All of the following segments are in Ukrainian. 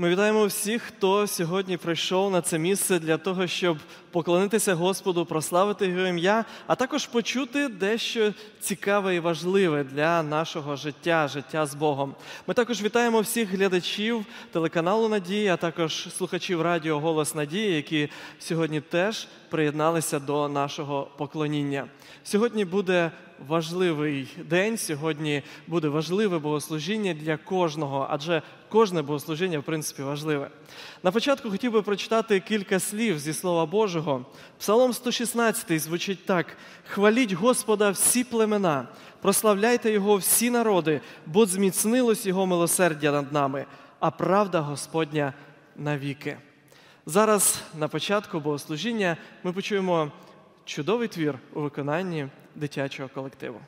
Ми вітаємо всіх, хто сьогодні прийшов на це місце для того, щоб поклонитися Господу, прославити його ім'я, а також почути дещо цікаве і важливе для нашого життя, життя з Богом. Ми також вітаємо всіх глядачів телеканалу Надія, а також слухачів радіо Голос Надії, які сьогодні теж приєдналися до нашого поклоніння. Сьогодні буде важливий день, сьогодні буде важливе богослужіння для кожного, адже кожне богослужіння, в принципі, важливе. На початку хотів би прочитати кілька слів зі Слова Божого. Псалом 116 звучить так: хваліть Господа всі племена, прославляйте Його всі народи, бо зміцнилось Його милосердя над нами, а правда Господня навіки. Зараз на початку богослужіння ми почуємо чудовий твір у виконанні дитячого колективу.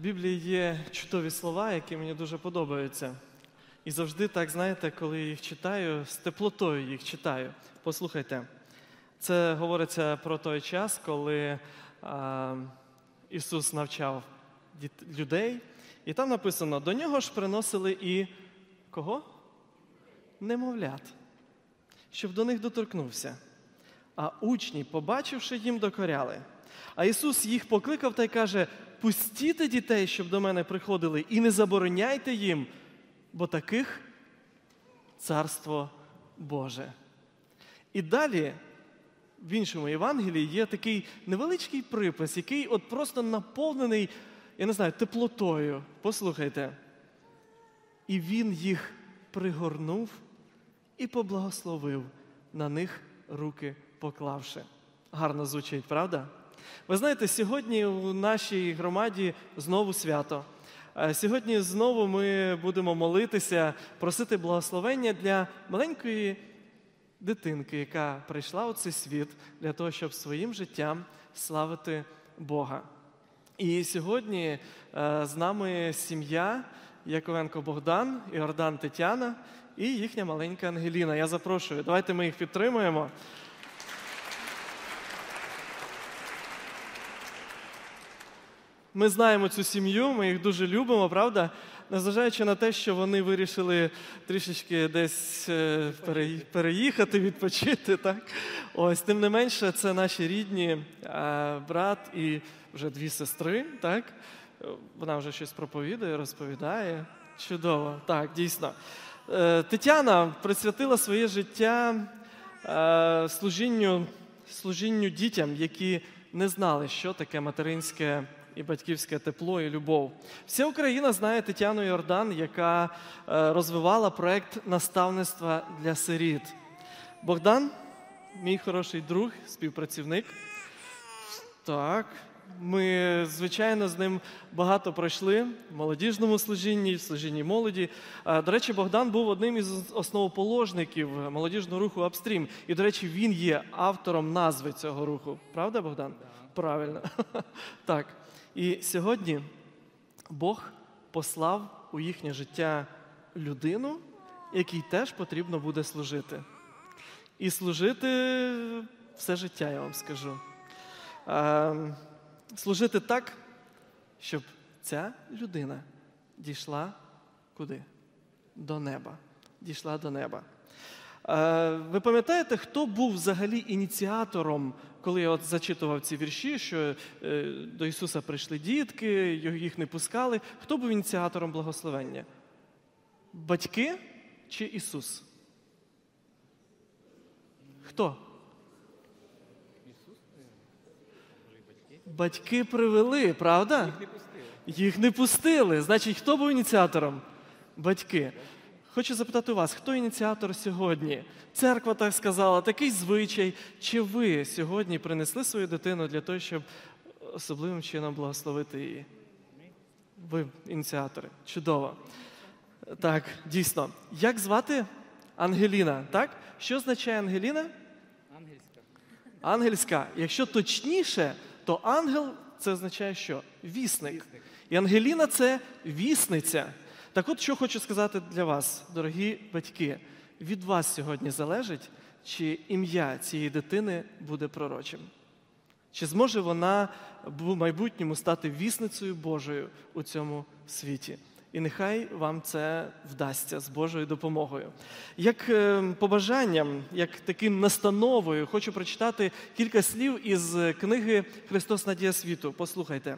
Біблії є чудові слова, які мені дуже подобаються. І завжди так, знаєте, коли їх читаю, з теплотою їх читаю. Послухайте, це говориться про той час, коли а, Ісус навчав людей, і там написано: до нього ж приносили і кого? Немовлят, щоб до них доторкнувся. А учні, побачивши їм, докоряли. А Ісус їх покликав та й каже: пустіте дітей, щоб до мене приходили, і не забороняйте їм, бо таких царство Боже. І далі в іншому Євангелії є такий невеличкий припис, який от просто наповнений, я не знаю, теплотою. Послухайте. І він їх пригорнув і поблагословив, на них руки поклавши. Гарно звучить, правда? Ви знаєте, сьогодні у нашій громаді знову свято. Е, Сьогодні знову ми будемо молитися, просити благословення для маленької дитинки, яка прийшла у цей світ для того, щоб своїм життям славити Бога. І сьогодні е, з нами сім'я Яковенко Богдан, Іордан Тетяна і їхня маленька Ангеліна. Я запрошую, давайте ми їх підтримуємо. Ми знаємо цю сім'ю, ми їх дуже любимо, правда? Незважаючи на те, що вони вирішили трішечки десь е, переїхати, відпочити. Так? Ось, тим не менше, це наші рідні е, брат і вже дві сестри. Так? Вона вже щось проповідує, розповідає. Чудово, так, дійсно. Е, Тетяна присвятила своє життя служінню, служінню дітям, які не знали, що таке материнське і батьківське тепло і любов. Вся Україна знає Тетяну Йордан, яка е, розвивала проект наставництва для сиріт. Богдан, мій хороший друг, співпрацівник. Так. Ми, звичайно, з ним багато пройшли в молодіжному служінні, в служінні молоді. До речі, Богдан був одним із основоположників молодіжного руху Апстрім. І, до речі, він є автором назви цього руху. Правда, Богдан? Правильно. Так. І сьогодні Бог послав у їхнє життя людину, якій теж потрібно буде служити. І служити все життя, я вам скажу. Ем, служити так, щоб ця людина дійшла куди? До неба. Дійшла до неба. Е, ви пам'ятаєте, хто був взагалі ініціатором, коли я от зачитував ці вірші, що е, до Ісуса прийшли дітки, їх не пускали? Хто був ініціатором благословення? Батьки чи Ісус? Хто? Батьки привели, правда? Їх не пустили. Значить, хто був ініціатором? Батьки. Хочу запитати у вас, хто ініціатор сьогодні? Церква так сказала, такий звичай. Чи ви сьогодні принесли свою дитину для того, щоб особливим чином благословити її? Ви ініціатори. Чудово. Так, дійсно. Як звати Ангеліна? Так? Що означає Ангеліна? Ангельська. Ангельська. Якщо точніше, то ангел це означає що? Вісник. І Ангеліна це вісниця. Так от що хочу сказати для вас, дорогі батьки. Від вас сьогодні залежить, чи ім'я цієї дитини буде пророчим. Чи зможе вона в майбутньому стати вісницею Божою у цьому світі? І нехай вам це вдасться з Божою допомогою. Як е, побажанням, як таким настановою, хочу прочитати кілька слів із книги Христос Надія світу. Послухайте.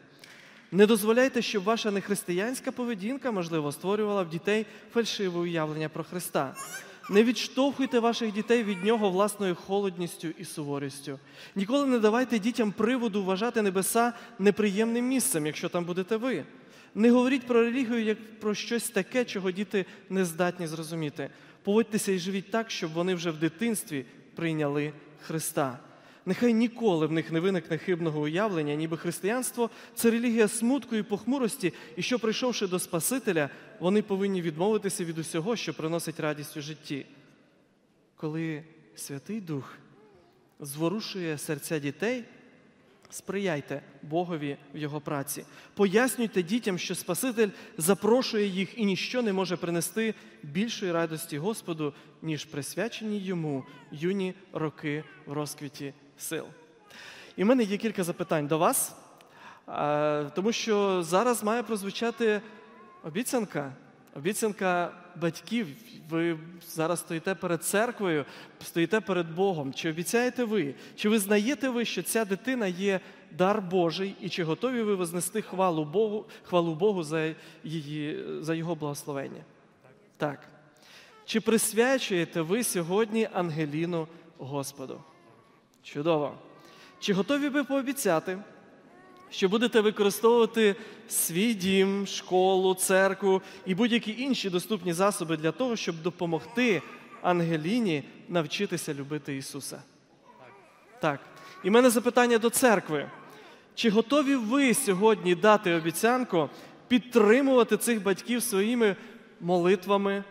Не дозволяйте, щоб ваша нехристиянська поведінка, можливо, створювала в дітей фальшиве уявлення про Христа. Не відштовхуйте ваших дітей від нього власною холодністю і суворістю. Ніколи не давайте дітям приводу вважати небеса неприємним місцем, якщо там будете ви. Не говоріть про релігію як про щось таке, чого діти не здатні зрозуміти. Поводьтеся і живіть так, щоб вони вже в дитинстві прийняли Христа. Нехай ніколи в них не виникне хибного уявлення, ніби християнство це релігія смутку і похмурості, і що, прийшовши до Спасителя, вони повинні відмовитися від усього, що приносить радість у житті. Коли Святий Дух зворушує серця дітей, сприяйте Богові в його праці. Пояснюйте дітям, що Спаситель запрошує їх і ніщо не може принести більшої радості Господу, ніж присвячені йому юні роки в розквіті сил. І в мене є кілька запитань до вас, тому що зараз має прозвучати обіцянка. Обіцянка батьків. Ви зараз стоїте перед церквою, стоїте перед Богом. Чи обіцяєте ви? Чи визнаєте ви, що ця дитина є дар Божий, і чи готові ви вознести хвалу Богу, хвалу Богу за, її, за його благословення? Так. Чи присвячуєте ви сьогодні Ангеліну Господу? Чудово. Чи готові ви пообіцяти, що будете використовувати свій дім, школу, церкву і будь-які інші доступні засоби для того, щоб допомогти Ангеліні навчитися любити Ісуса? Так. І в мене запитання до церкви. Чи готові ви сьогодні дати обіцянку підтримувати цих батьків своїми молитвами,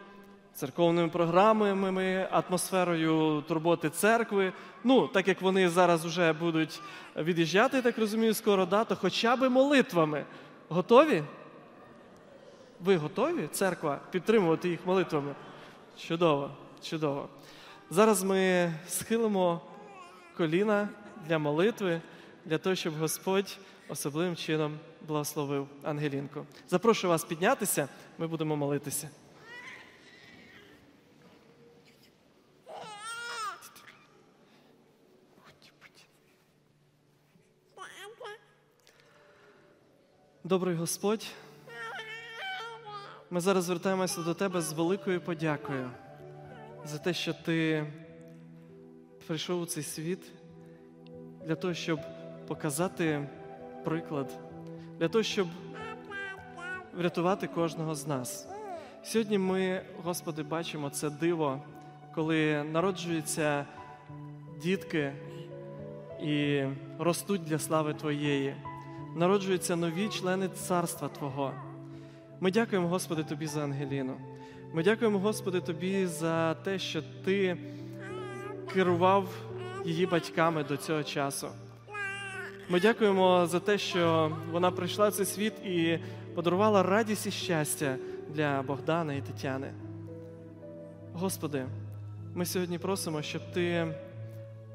церковними програмами, атмосферою турботи церкви? Ну, так як вони зараз вже будуть від'їжджати, так розумію, скоро да, то хоча б молитвами. Готові? Ви готові, церква, підтримувати їх молитвами? Чудово, чудово. Зараз ми схилимо коліна для молитви, для того, щоб Господь особливим чином благословив Ангелінку. Запрошую вас піднятися, ми будемо молитися. Добрий Господь, ми зараз звертаємося до Тебе з великою подякою за те, що Ти прийшов у цей світ для того, щоб показати приклад, для того, щоб врятувати кожного з нас. Сьогодні ми, Господи, бачимо це диво, коли народжуються дітки і ростуть для слави Твоєї, народжуються нові члени царства Твого. Ми дякуємо, Господи, Тобі за Ангеліну. Ми дякуємо, Господи, Тобі за те, що Ти керував її батьками до цього часу. Ми дякуємо за те, що вона прийшла в цей світ і подарувала радість і щастя для Богдана і Тетяни. Господи, ми сьогодні просимо, щоб Ти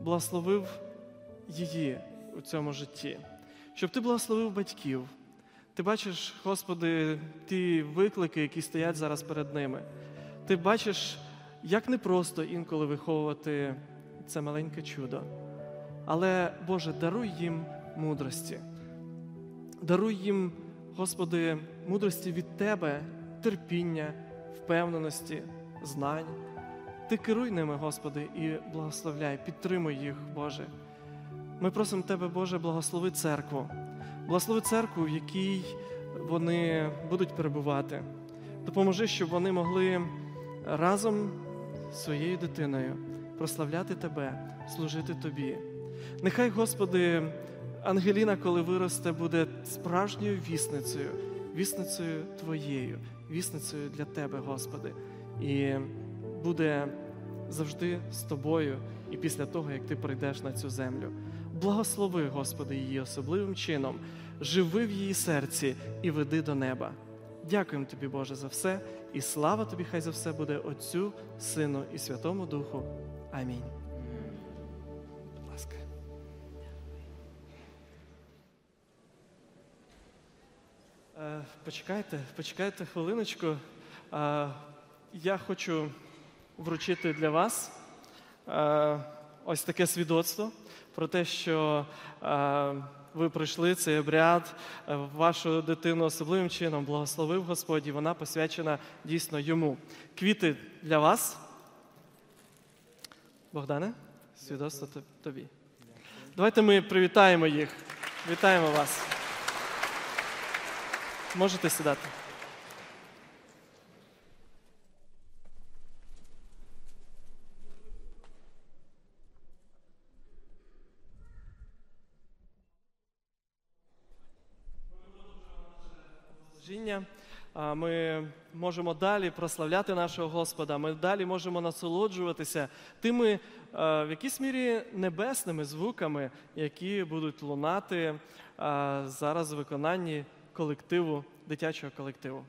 благословив її у цьому житті, щоб Ти благословив батьків. Ти бачиш, Господи, ті виклики, які стоять зараз перед ними. Ти бачиш, як непросто інколи виховувати це маленьке чудо. Але, Боже, даруй їм мудрості. Даруй їм, Господи, мудрості від Тебе, терпіння, впевненості, знань. Ти керуй ними, Господи, і благословляй, підтримуй їх, Боже. Ми просимо Тебе, Боже, благослови церкву, благослови церкву, в якій вони будуть перебувати. Допоможи, щоб вони могли разом з своєю дитиною прославляти Тебе, служити Тобі. Нехай, Господи, Ангеліна, коли виросте, буде справжньою вісницею, вісницею Твоєю, вісницею для Тебе, Господи, і буде завжди з тобою і після того, як ти прийдеш на цю землю. Благослови, Господи, її особливим чином, живи в її серці і веди до неба. Дякуємо тобі, Боже, за все, і слава тобі, хай за все буде Отцю, Сину і Святому Духу. Амінь. Е, Почекайте, почекайте хвилиночку. Е, Я хочу вручити для вас е, ось таке свідоцтво про те, що е, ви пройшли цей обряд, е, вашу дитину особливим чином благословив Господь, і вона посвячена дійсно йому. Квіти для вас. Богдане, свідоцтво тобі. Давайте ми привітаємо їх. Вітаємо вас. Можете сідати. служіння. А, Ми можемо далі прославляти нашого Господа. Ми далі можемо насолоджуватися тими е, в якійсь мірі небесними звуками, які будуть лунати е, зараз в виконанні колективу, дитячого колективу.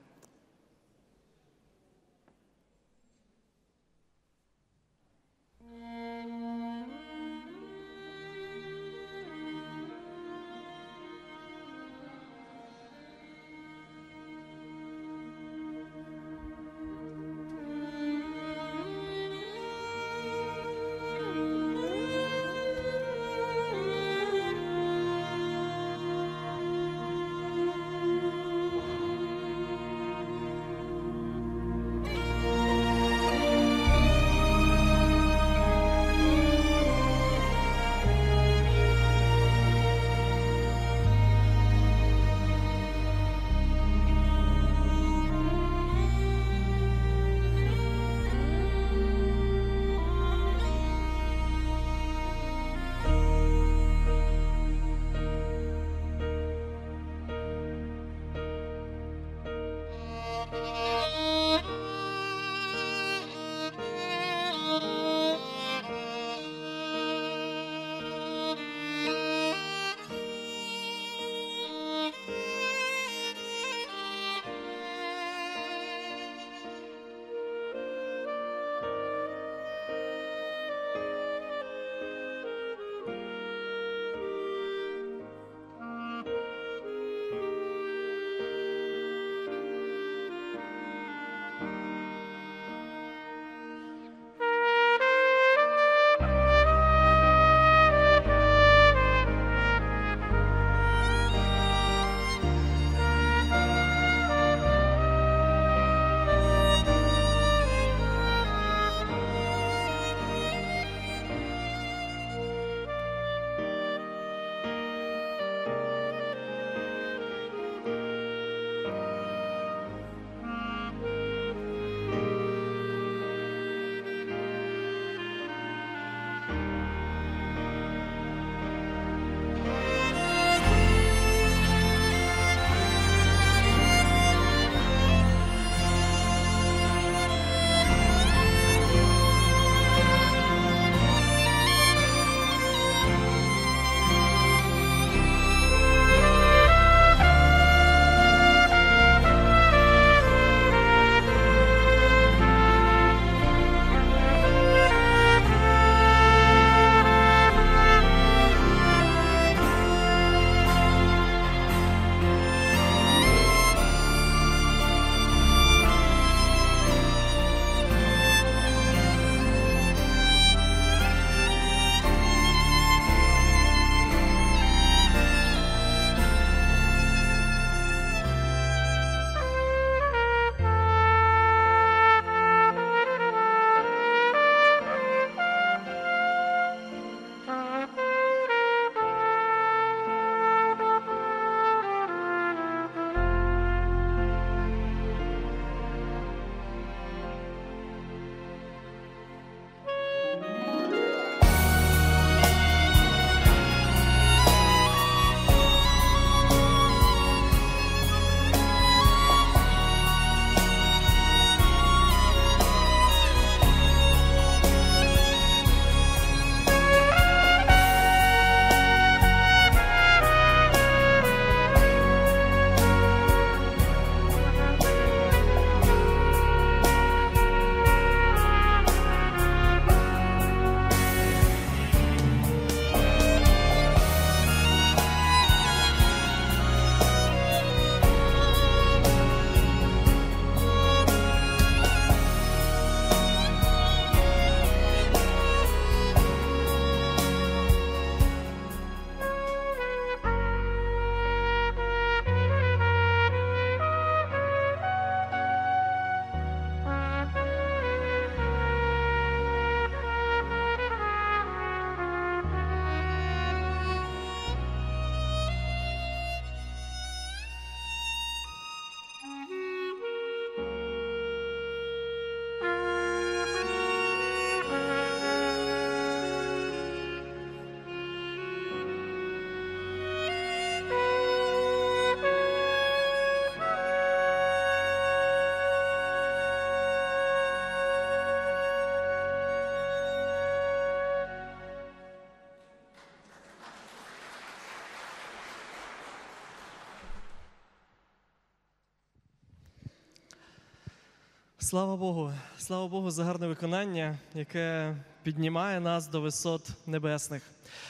Слава Богу, слава Богу за гарне виконання, яке піднімає нас до висот небесних.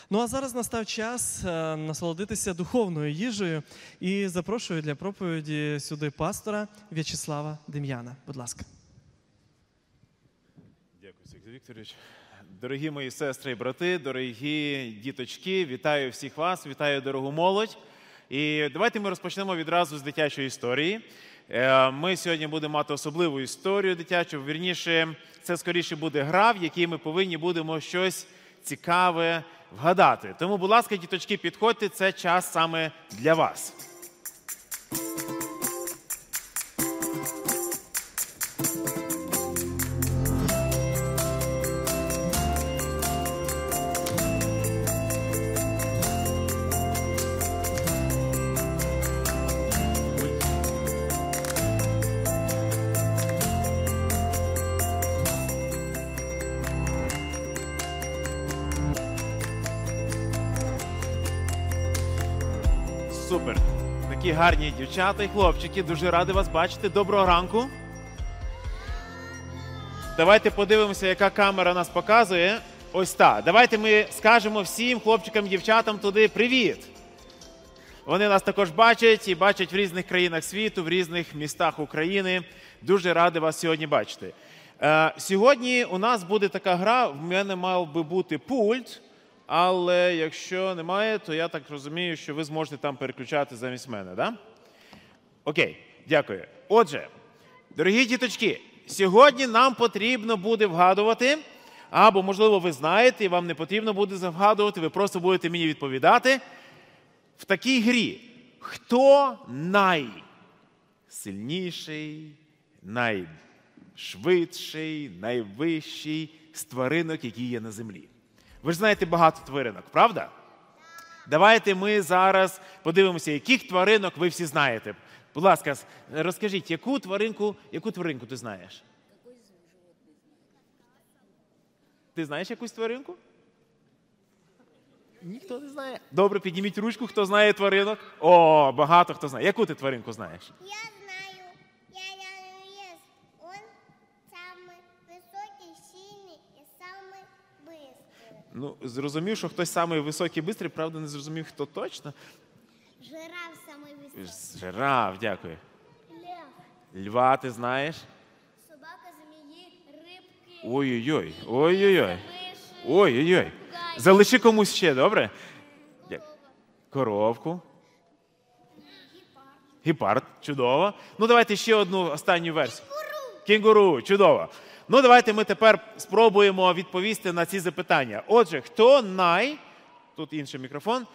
Ну а зараз настав час е, насолодитися духовною їжею і запрошую для проповіді сюди пастора В'ячеслава Дем'яна. Будь ласка. Дякую, Сергій Вікторович. Дорогі мої сестри і брати, дорогі діточки, вітаю всіх вас, вітаю дорогу молодь. І давайте ми розпочнемо відразу з дитячої історії. Е, Ми сьогодні будемо мати особливу історію дитячу. Вірніше, це скоріше буде гра, в якій ми повинні будемо щось цікаве вгадати. Тому, будь ласка, діточки, підходьте, це час саме для вас. Гарні дівчата і хлопчики. Дуже радий вас бачити. Доброго ранку. Давайте подивимося, яка камера нас показує. Ось так. Давайте ми скажемо всім хлопчикам, дівчатам туди привіт. Вони нас також бачать і бачать в різних країнах світу, в різних містах України. Дуже радий вас сьогодні бачити. Е, сьогодні у нас буде така гра. В мене мав би бути пульт. Але якщо немає, то я так розумію, що ви зможете там переключати замість мене, да? Окей, дякую. Отже, дорогі діточки, сьогодні нам потрібно буде вгадувати, або, можливо, ви знаєте, і вам не потрібно буде вгадувати, ви просто будете мені відповідати. В такій грі, хто найсильніший, найшвидший, найвищий з тваринок, які є на землі? Ви ж знаєте багато тваринок, правда? Давайте ми зараз подивимося, яких тваринок ви всі знаєте. Будь ласка, розкажіть, яку тваринку, яку тваринку ти знаєш? Ти знаєш якусь тваринку? Ніхто не знає. Добре, підніміть ручку, хто знає тваринок. О, багато хто знає. Яку ти тваринку знаєш? Я Ну, зрозумів, що хтось самий високий і бистрий, правда, не зрозумів, хто точно. Жираф самый высокий. Жираф, дякую. Лев. Льва, ти знаєш? Собака, змеи, рыбки, Ой-ой-ой. Ой-ой-ой. мыши, Ой-ой-ой. Залиши комусь ще, добре? Дя- Коровку. Гепард. Чудово. Ну, давайте ще одну останню версію. Кінгуру. Чудово. Ну, давайте ми тепер спробуємо відповісти на ці запитання. Отже, хто най. Тут інший мікрофон.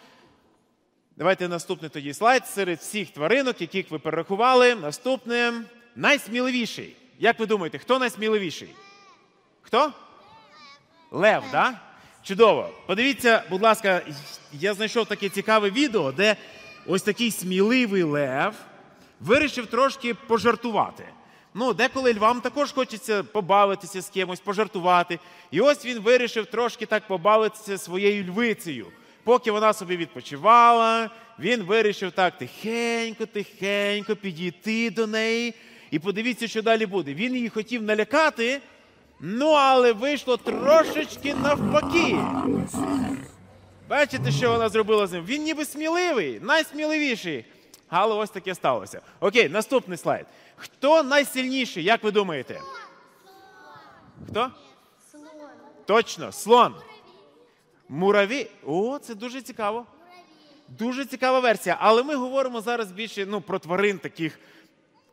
Давайте наступний тоді слайд. Серед всіх тваринок, яких ви перерахували, наступне найсміливіший. Як ви думаєте, хто найсміливіший? Хто? Лев? Да? Чудово. Подивіться, будь ласка, я знайшов таке цікаве відео, де ось такий сміливий лев вирішив трошки пожартувати. Ну, деколи львам також хочеться побавитися з кимось, пожартувати. І ось він вирішив трошки так побавитися своєю львицею. Поки вона собі відпочивала, він вирішив так тихенько, тихенько підійти до неї. І подивіться, що далі буде. Він її хотів налякати, Ну, але вийшло трошечки навпаки. Бачите, що вона зробила з ним? Він ніби сміливий, найсміливіший. Але ось таке сталося. Окей, наступний слайд. Хто найсильніший, як ви думаєте? Хто? слон, Точно, слон. Мураві. О, це дуже цікаво. Дуже цікава версія. Але ми говоримо зараз більше ну, про тварин таких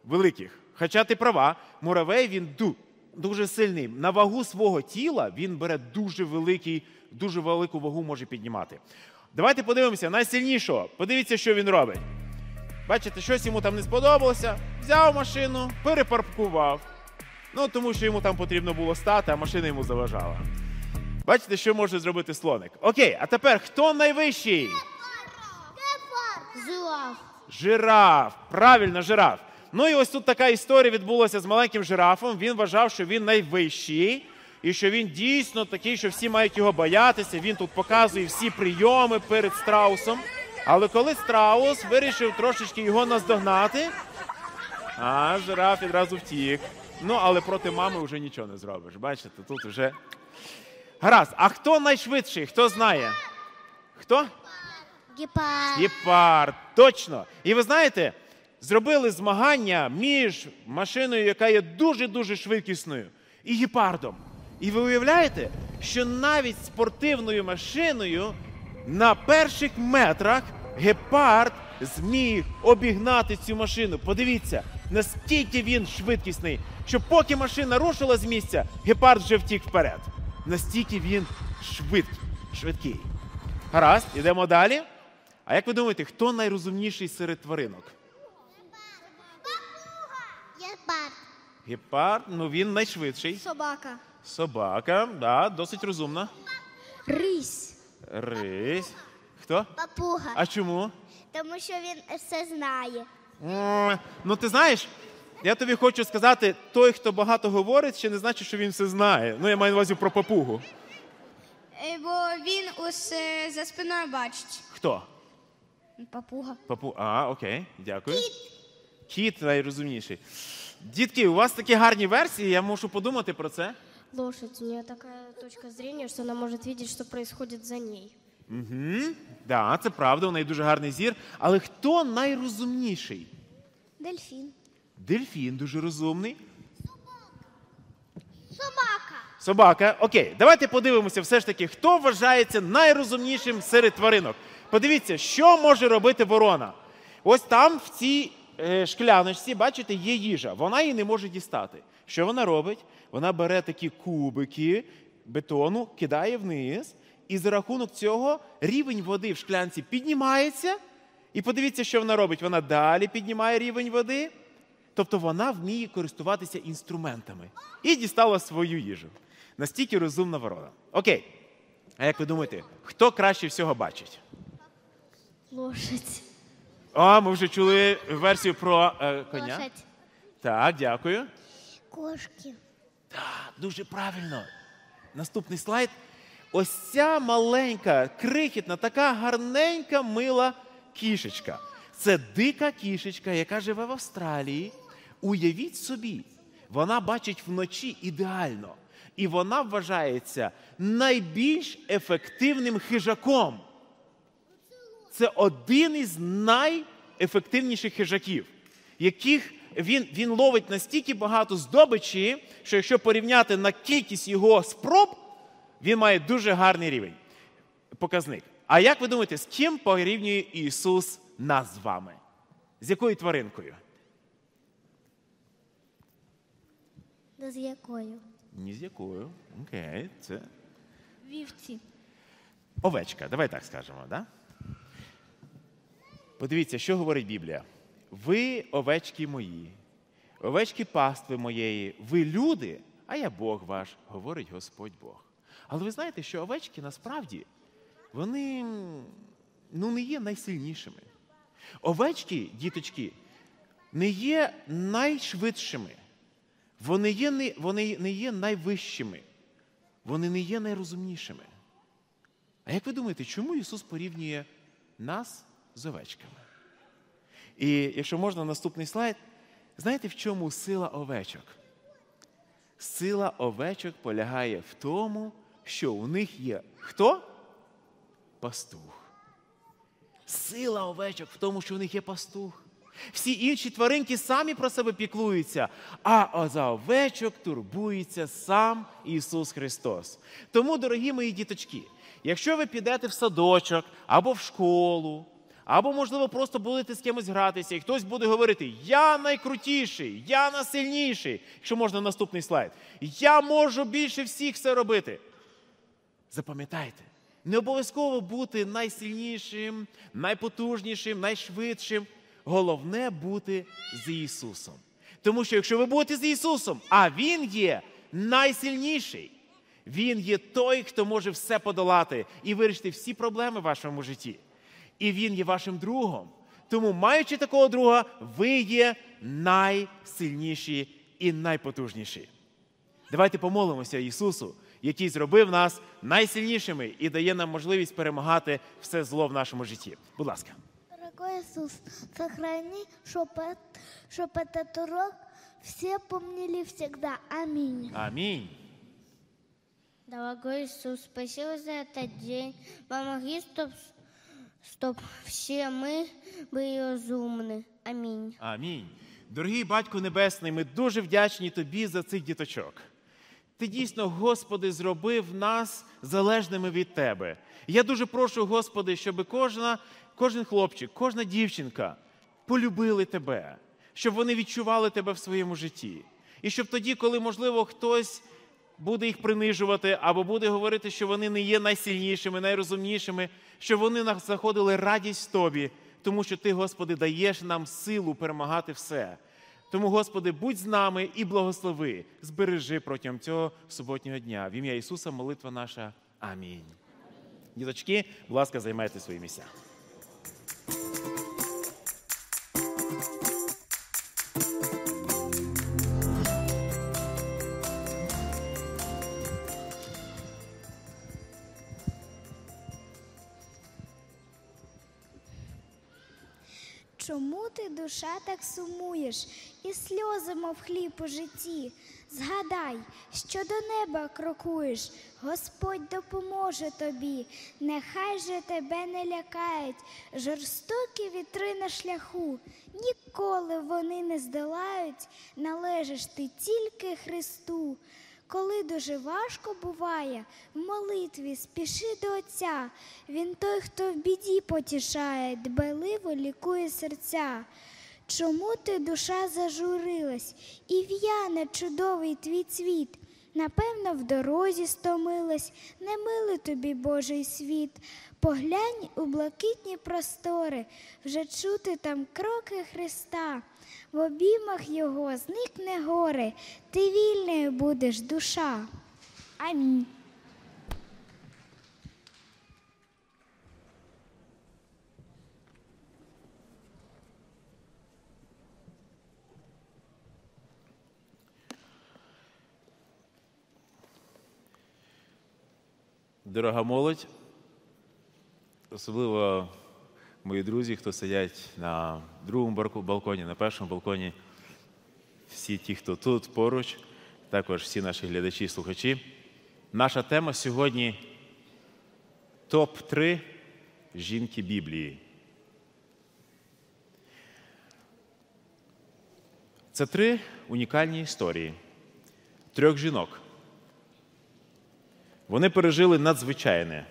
великих. Хоча ти права, муравей він ду, дуже сильний. На вагу свого тіла він бере дуже великий, дуже велику вагу може піднімати. Давайте подивимося найсильнішого. Подивіться, що він робить. Бачите, щось йому там не сподобалося. Взяв машину, перепаркував. Ну, тому що йому там потрібно було стати, а машина йому заважала. Бачите, що може зробити слоник. Окей, а тепер хто найвищий? Жираф. Жираф. Правильно, жираф. Ну і ось тут така історія відбулася з маленьким жирафом. Він вважав, що він найвищий, і що він дійсно такий, що всі мають його боятися. Він тут показує всі прийоми перед страусом. Але коли страус вирішив трошечки його наздогнати, а жираф відразу втік. Ну, але проти мами вже нічого не зробиш. Бачите, тут вже. Гаразд. А хто найшвидший? Хто знає? Хто? Гепард. Гепард. Точно. І ви знаєте, зробили змагання між машиною, яка є дуже-дуже швидкісною, і гепардом. І ви уявляєте, що навіть спортивною машиною на перших метрах гепард зміг обігнати цю машину. Подивіться, наскільки він швидкісний, що поки машина рушила з місця, гепард вже втік вперед. Настільки він швидкий. швидкий. Гаразд, ідемо далі. А як ви думаєте, хто найрозумніший серед тваринок? Гепард. Гепард, ну він найшвидший. Собака. Собака, да, досить розумна. Рись. Рись. Хто? Папуга. А чому? Тому що він все знає. М, Ну, ти знаєш, я тобі хочу сказати, той, хто багато говорить, ще не значить, що він все знає. Ну, я маю на увазі про папугу. Е, Бо він усе за спиною бачить. Хто? Папуга. Папу. А, окей, дякую. Кіт. Кіт найрозумніший. Дітки, у вас такі гарні версії, я мушу подумати про це. Лошадь, у нее такая точка зрения, что она может видеть, что происходит за ней. Угу. Да, це правда, у неї дуже гарний зір. Але хто найрозумніший? Дельфін. Дельфін дуже розумний. Собака. Собака. Окей, давайте подивимося, все ж таки, хто вважається найрозумнішим серед тваринок. Подивіться, що може робити ворона. Ось там, в цій е, шкляночці, бачите, є їжа. Вона її не може дістати. Що вона робить? Вона бере такі кубики бетону, кидає вниз, і за рахунок цього рівень води в шклянці піднімається. І подивіться, що вона робить. Вона далі піднімає рівень води. Тобто вона вміє користуватися інструментами і дістала свою їжу. Настільки розумна ворона. Окей. А як ви думаєте, хто краще всього бачить? Лошадь. О, ми вже чули версію про е, коня. Лошадь. Так, дякую. Кошки. Так, дуже правильно. Наступний слайд. Ось ця маленька, крихітна, така гарненька, мила кішечка. Це дика кішечка, яка живе в Австралії. Уявіть собі, вона бачить вночі ідеально. І вона вважається найбільш ефективним хижаком. Це один із найефективніших хижаків, яких він, він ловить настільки багато здобичі, що якщо порівняти на кількість його спроб, він має дуже гарний рівень. Показник. А як ви думаєте, з ким порівнює Ісус нас з вами? З якою тваринкою? З якою? Ні з якою. Окей, це Вівці. овечка. Давай так скажемо, да? Подивіться, що говорить Біблія. Ви овечки мої, овечки пастви моєї, ви люди, а я Бог ваш, говорить Господь Бог. Але ви знаєте, що овечки насправді вони ну, не є найсильнішими. Овечки, діточки, не є найшвидшими. Вони, є не, вони не є найвищими. Вони не є найрозумнішими. А як ви думаєте, чому Ісус порівнює нас з овечками? І якщо можна, наступний слайд. Знаєте, в чому сила овечок? Сила овечок полягає в тому, що у них є хто? Пастух. Сила овечок в тому, що у них є пастух. Всі інші тваринки самі про себе піклуються, а за овечок турбується сам Ісус Христос. Тому, дорогі мої діточки, якщо ви підете в садочок або в школу, або, можливо, просто будете з кимось гратися, і хтось буде говорити: Я найкрутіший, я найсильніший. Якщо можна наступний слайд, я можу більше всіх все робити. Запам'ятайте, не обов'язково бути найсильнішим, найпотужнішим, найшвидшим. Головне бути з Ісусом. Тому що якщо ви будете з Ісусом, а Він є найсильніший, Він є той, хто може все подолати і вирішити всі проблеми в вашому житті. І Він є вашим другом. Тому, маючи такого друга, ви є найсильніші і найпотужніші. Давайте помолимося Ісусу, який зробив нас найсильнішими і дає нам можливість перемагати все зло в нашому житті. Будь ласка. Дорогой Иисус, сохрани, чтобы, чтобы этот урок все помнили всегда. Аминь. Амінь. Дорогой Иисус, спасибо за этот день. Помоги, чтоб, чтоб все мы были разумны. Аминь. Амінь. Дорогий Батько Небесний, ми дуже вдячні Тобі за цих діточок. Ти дійсно, Господи, зробив нас залежними від Тебе. Я дуже прошу, Господи, щоб кожна, кожен хлопчик, кожна дівчинка полюбили Тебе, щоб вони відчували Тебе в своєму житті. І щоб тоді, коли, можливо, хтось буде їх принижувати або буде говорити, що вони не є найсильнішими, найрозумнішими, щоб вони знаходили радість в тобі, тому що ти, Господи, даєш нам силу перемагати все. Тому, Господи, будь з нами і благослови, збережи протягом цього суботнього дня. В ім'я Ісуса молитва наша. Амінь. Діточки, будь ласка, займайте свої місця. Ти, душа, так сумуєш, і сльози, мов хліб у житті? Згадай, що до неба крокуєш, Господь допоможе тобі, нехай же тебе не лякають жорстокі вітри на шляху, ніколи вони не здолають, належиш ти тільки Христу. Коли дуже важко буває, в молитві спіши до Отця. Він той, хто в біді потішає, дбайливо лікує серця. Чому ти, душа, зажурилась, і в'яне чудовий твій цвіт? Напевно, в дорозі стомилась, не милий тобі Божий світ. Поглянь у блакитні простори, вже чути там кроки Христа. В обіймах його зникне горе, ти вільною будеш душа. Амінь. Дорога молодь, особливо мої друзі, хто сидять на другому балконі, на першому балконі, всі ті, хто тут поруч, також всі наші глядачі і слухачі. Наша тема сьогодні топ-3 жінки Біблії. Це три унікальні історії трьох жінок. Вони пережили надзвичайне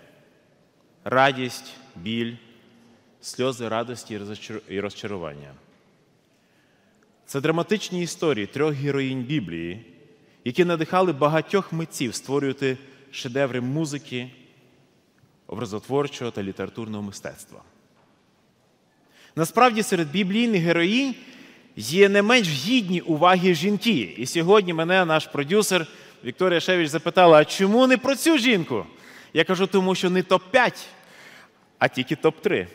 радість, біль, сльози радості і розчарування. Це драматичні історії трьох героїнь Біблії, які надихали багатьох митців створювати шедеври музики, образотворчого та літературного мистецтва. Насправді серед біблійних героїнь є не менш гідні уваги жінки. І сьогодні мене наш продюсер Вікторія Шевич запитала: а чому не про цю жінку? Я кажу, тому що не топ-5, а тільки топ-3.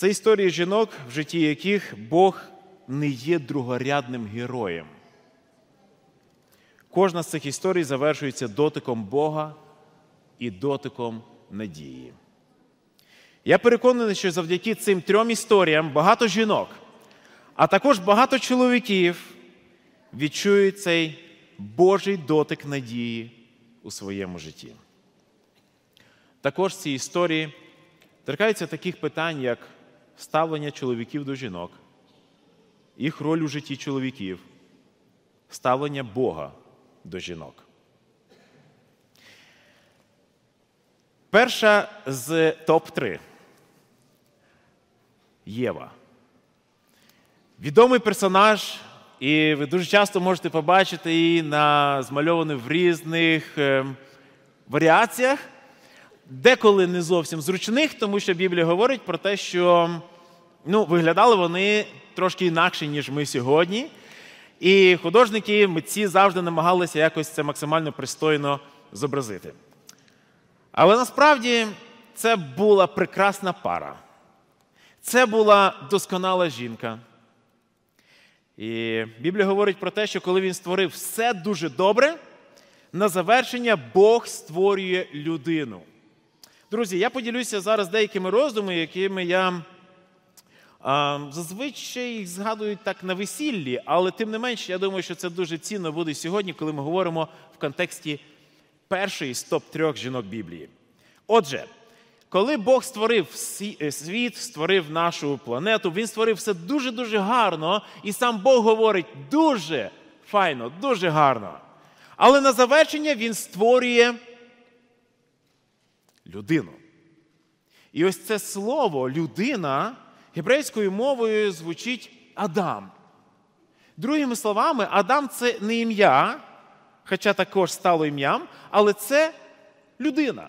Це історії жінок, в житті яких Бог не є другорядним героєм. Кожна з цих історій завершується дотиком Бога і дотиком надії. Я переконаний, що завдяки цим трьом історіям багато жінок, а також багато чоловіків відчують цей Божий дотик надії у своєму житті. Також ці історії торкаються таких питань, як ставлення чоловіків до жінок, їх роль у житті чоловіків, ставлення Бога до жінок. Перша з топ-3 Єва. Відомий персонаж, і ви дуже часто можете побачити її на змальовану в різних е, варіаціях, деколи не зовсім зручних, тому що Біблія говорить про те, що ну, виглядали вони трошки інакше, ніж ми сьогодні. І художники, митці завжди намагалися якось це максимально пристойно зобразити. Але насправді це була прекрасна пара. Це була досконала жінка. І Біблія говорить про те, що коли він створив все дуже добре, на завершення Бог створює людину. Друзі, я поділюся зараз деякими роздумами, якими я А, Зазвичай їх згадують так на весіллі, але тим не менш, я думаю, що це дуже цінно буде сьогодні, коли ми говоримо в контексті першої з топ-трьох жінок Біблії. Отже, коли Бог створив е, світ, створив нашу планету, він створив все дуже-дуже гарно, і сам Бог говорить дуже файно, дуже гарно. Але на завершення він створює людину. І ось це слово людина гебрейською мовою звучить Адам. Другими словами, Адам це не ім'я, хоча також стало ім'ям, але це людина.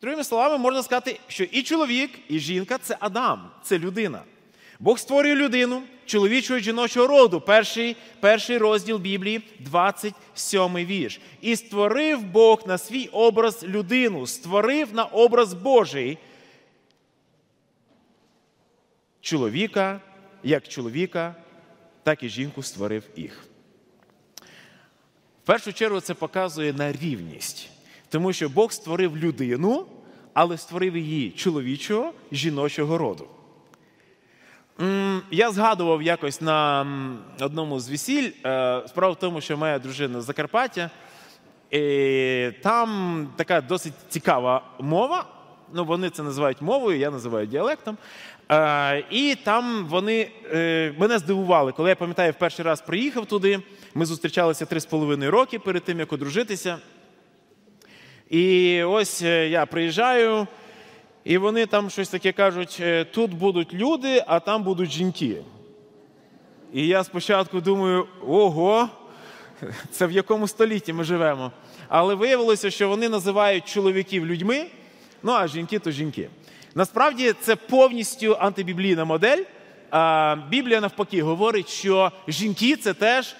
Другими словами, можна сказати, що і чоловік, і жінка це Адам, це людина. Бог створює людину чоловічого і жіночого роду. Перший, перший розділ Біблії, 27 вірш. І створив Бог на свій образ людину, створив на образ Божий чоловіка, як чоловіка, так і жінку створив їх. В першу чергу це показує на рівність, тому що Бог створив людину, але створив її чоловічого, жіночого роду. Я згадував якось на одному з весіль. е, Справа в тому, що моя дружина з Закарпаття. І там така досить цікава мова. Ну, вони це називають мовою, я називаю діалектом. Е, і там вони е, мене здивували, коли я пам'ятаю, в перший раз приїхав туди. Ми зустрічалися три з половиною роки перед тим, як одружитися. І ось я приїжджаю, і вони там щось таке кажуть: е, тут будуть люди, а там будуть жінки. І я спочатку думаю, ого, це в якому столітті ми живемо. Але виявилося, що вони називають чоловіків людьми, ну а жінки то жінки. Насправді це повністю антибіблійна модель. А Біблія навпаки говорить, що жінки це теж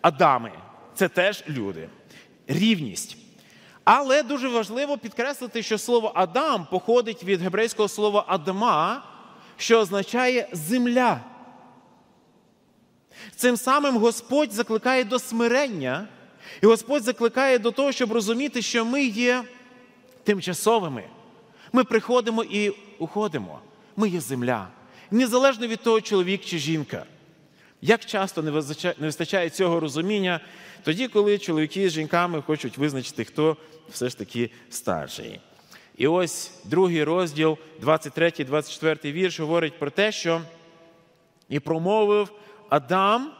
Адами, це теж люди. Рівність. Але дуже важливо підкреслити, що слово Адам походить від гебрейського слова Адама, що означає земля. Цим самим Господь закликає до смирення, і Господь закликає до того, щоб розуміти, що ми є тимчасовими. Ми приходимо і уходимо. Ми є земля. Незалежно від того, чоловік чи жінка. Як часто не вистачає- цього розуміння, тоді, коли чоловіки з жінками хочуть визначити, хто все ж таки старший. І ось другий розділ, 23-24 вірш, говорить про те, що і промовив Адам,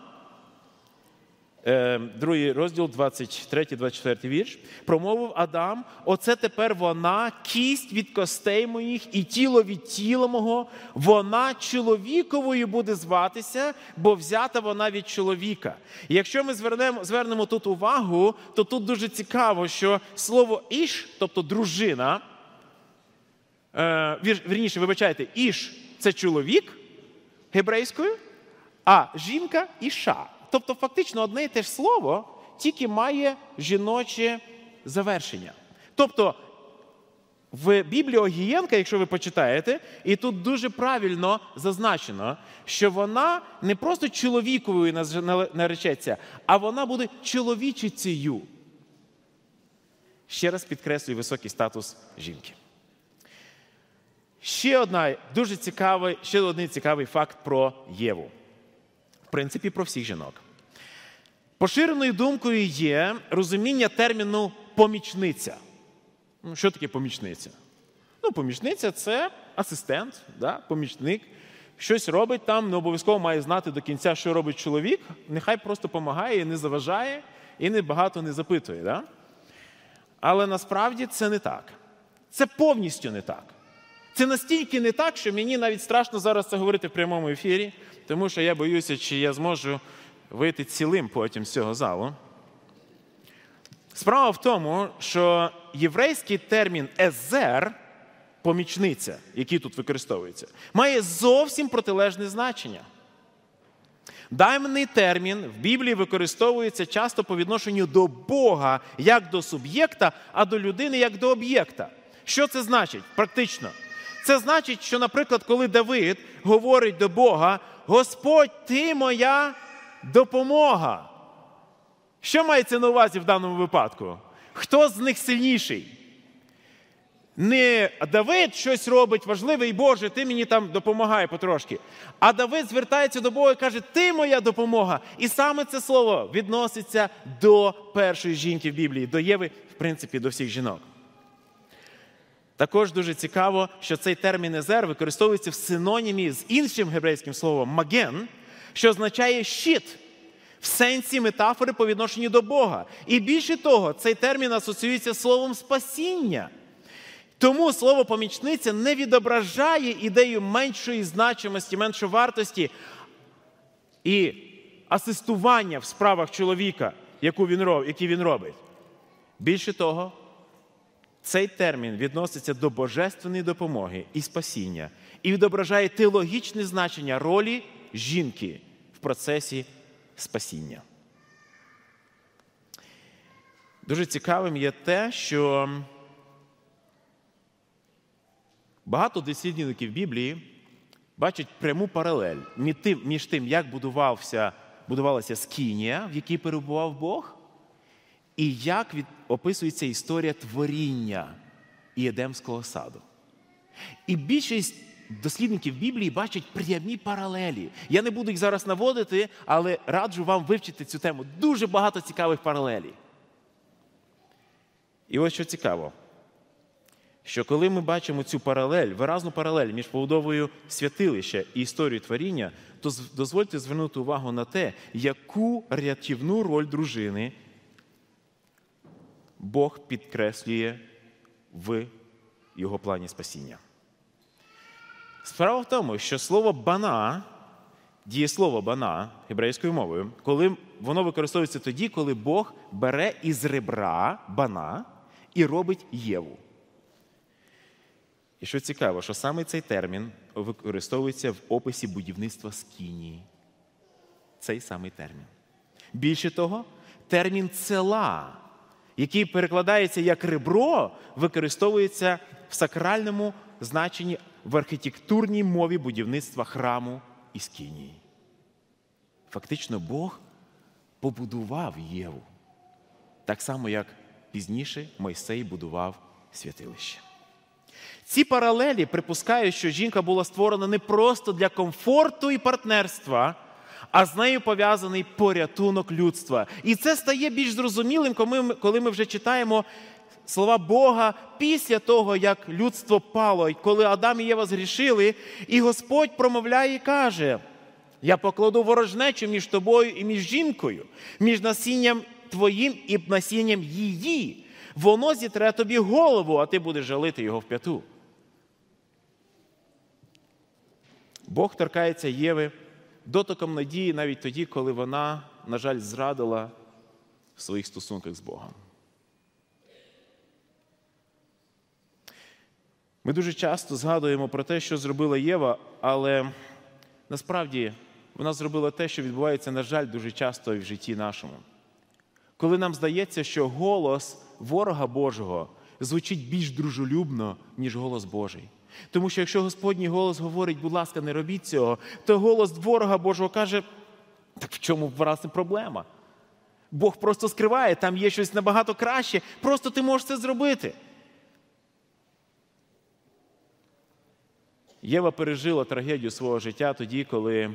е, другий розділ, 23-24 вірш, промовив Адам: оце тепер вона, кість від костей моїх і тіло від тіла мого, вона чоловіковою буде зватися, бо взята вона від чоловіка. І якщо ми звернемо, звернемо тут увагу, то тут дуже цікаво, що слово іш, тобто дружина, е, вірніше, вибачайте, іш це чоловік гебрейською, а жінка іша. Тобто, фактично, одне і те ж слово, тільки має жіноче завершення. Тобто, в Біблії Огієнка, якщо ви почитаєте, і тут дуже правильно зазначено, що вона не просто чоловіковою наречеться, а вона буде чоловічицею. Ще раз підкреслюю високий статус жінки. Ще одна дуже цікавий, ще один цікавий факт про Єву. Принципі, про всіх жінок. Поширеною думкою є розуміння терміну помічниця. Ну, Що таке помічниця? Ну, помічниця це асистент, да? помічник. Щось робить там, не обов'язково має знати до кінця, що робить чоловік. Нехай просто допомагає не заважає, і не багато не запитує. Да? Але насправді це не так. Це повністю не так. Це настільки не так, що мені навіть страшно зараз це говорити в прямому ефірі, тому що я боюся, чи я зможу вийти цілим потім з цього залу. Справа в тому, що єврейський термін езер, помічниця, який тут використовується, має зовсім протилежне значення. Даний термін в Біблії використовується часто по відношенню до Бога як до суб'єкта, а до людини як до об'єкта. Що це значить практично? Це значить, що, наприклад, коли Давид говорить до Бога: Господь, ти моя допомога. Що мається на увазі в даному випадку? Хто з них сильніший? Не Давид щось робить важливе і Боже, ти мені там допомагай потрошки. А Давид звертається до Бога і каже: Ти моя допомога. І саме це слово відноситься до першої жінки в Біблії, до Єви, в принципі, до всіх жінок. Також дуже цікаво, що цей термін езер використовується в синонімі з іншим гебрейським словом маген, що означає щит в сенсі метафори по відношенню до Бога. І більше того, цей термін асоціюється з словом спасіння. Тому слово помічниця не відображає ідею меншої значимості, меншої вартості і асистування в справах чоловіка, яку він, які він робить. Більше того, цей термін відноситься до божественної допомоги і спасіння і відображає теологічне значення ролі жінки в процесі спасіння. Дуже цікавим є те, що багато дослідників Біблії бачать пряму паралель між тим, як будувався, будувалася скінія, в якій перебував Бог, і як від, описується історія творіння і Едемського саду. І більшість дослідників Біблії бачать прямі паралелі. Я не буду їх зараз наводити, але раджу вам вивчити цю тему. Дуже багато цікавих паралелей. І ось що цікаво, що коли ми бачимо цю паралель, виразну паралель між побудовою святилища і історією творіння, то дозвольте звернути увагу на те, яку рятівну роль дружини Бог підкреслює в його плані спасіння. Справа в тому, що слово бана, дієслово бана гебрейською мовою, коли воно використовується тоді, коли Бог бере із ребра бана і робить Єву. І що цікаво, що саме цей термін використовується в описі будівництва скінії. Цей самий термін. Більше того, термін цела, який перекладається як ребро, використовується в сакральному значенні в архітектурній мові будівництва храму і скинії. Фактично, Бог побудував Єву, так само, як пізніше Мойсей будував святилище. Ці паралелі припускають, що жінка була створена не просто для комфорту і партнерства, а з нею пов'язаний порятунок людства. І це стає більш зрозумілим, коли ми, вже читаємо слова Бога після того, як людство пало, коли Адам і Єва згрішили, і Господь промовляє і каже: Я покладу ворожнечу між тобою і між жінкою, між насінням твоїм і насінням її. Воно зітре тобі голову, а ти будеш жалити його в п'яту. Бог торкається Єви дотоком надії навіть тоді, коли вона, на жаль, зрадила в своїх стосунках з Богом. Ми дуже часто згадуємо про те, що зробила Єва, але насправді вона зробила те, що відбувається, на жаль, дуже часто в житті нашому. Коли нам здається, що голос ворога Божого звучить більш дружелюбно, ніж голос Божий. Тому що якщо Господній голос говорить, будь ласка, не робіть цього, то голос ворога Божого каже, так в чому власне проблема? Бог просто скриває, там є щось набагато краще, просто ти можеш це зробити. Єва пережила трагедію свого життя тоді, коли,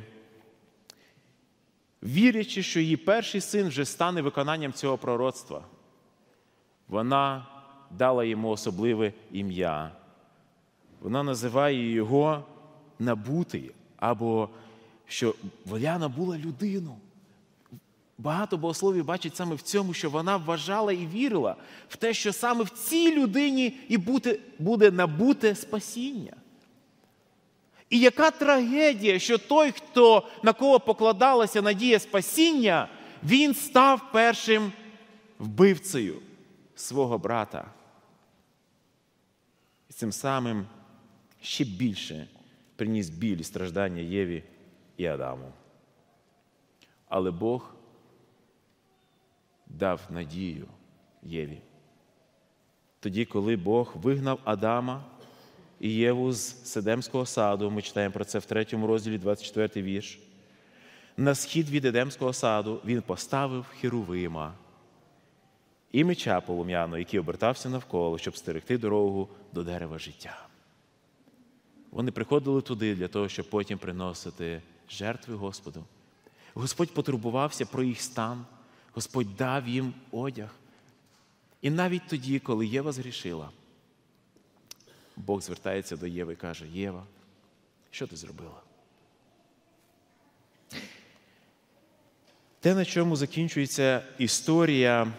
вірячи, що її перший син вже стане виконанням цього пророцтва, вона дала йому особливе ім'я. Вона називає його набутий, або що вона набула людину. Багато богословів бачить саме в цьому, що вона вважала і вірила в те, що саме в цій людині і буде, буде набуте спасіння. І яка трагедія, що той, хто на кого покладалася надія спасіння, він став першим вбивцею свого брата. І цим самим ще більше приніс біль і страждання Єві і Адаму. Але Бог дав надію Єві. Тоді, коли Бог вигнав Адама і Єву з Седемського саду, ми читаємо про це в третьому розділі, 24 вірш. На схід від Едемського саду він поставив Херувима і меча полум'яного, який обертався навколо, щоб стерегти дорогу до дерева життя. Вони приходили туди для того, щоб потім приносити жертви Господу. Господь потурбувався про їх стан, Господь дав їм одяг. І навіть тоді, коли Єва згрішила, Бог звертається до Єви і каже: Єва, що ти зробила? Те, на чому закінчується історія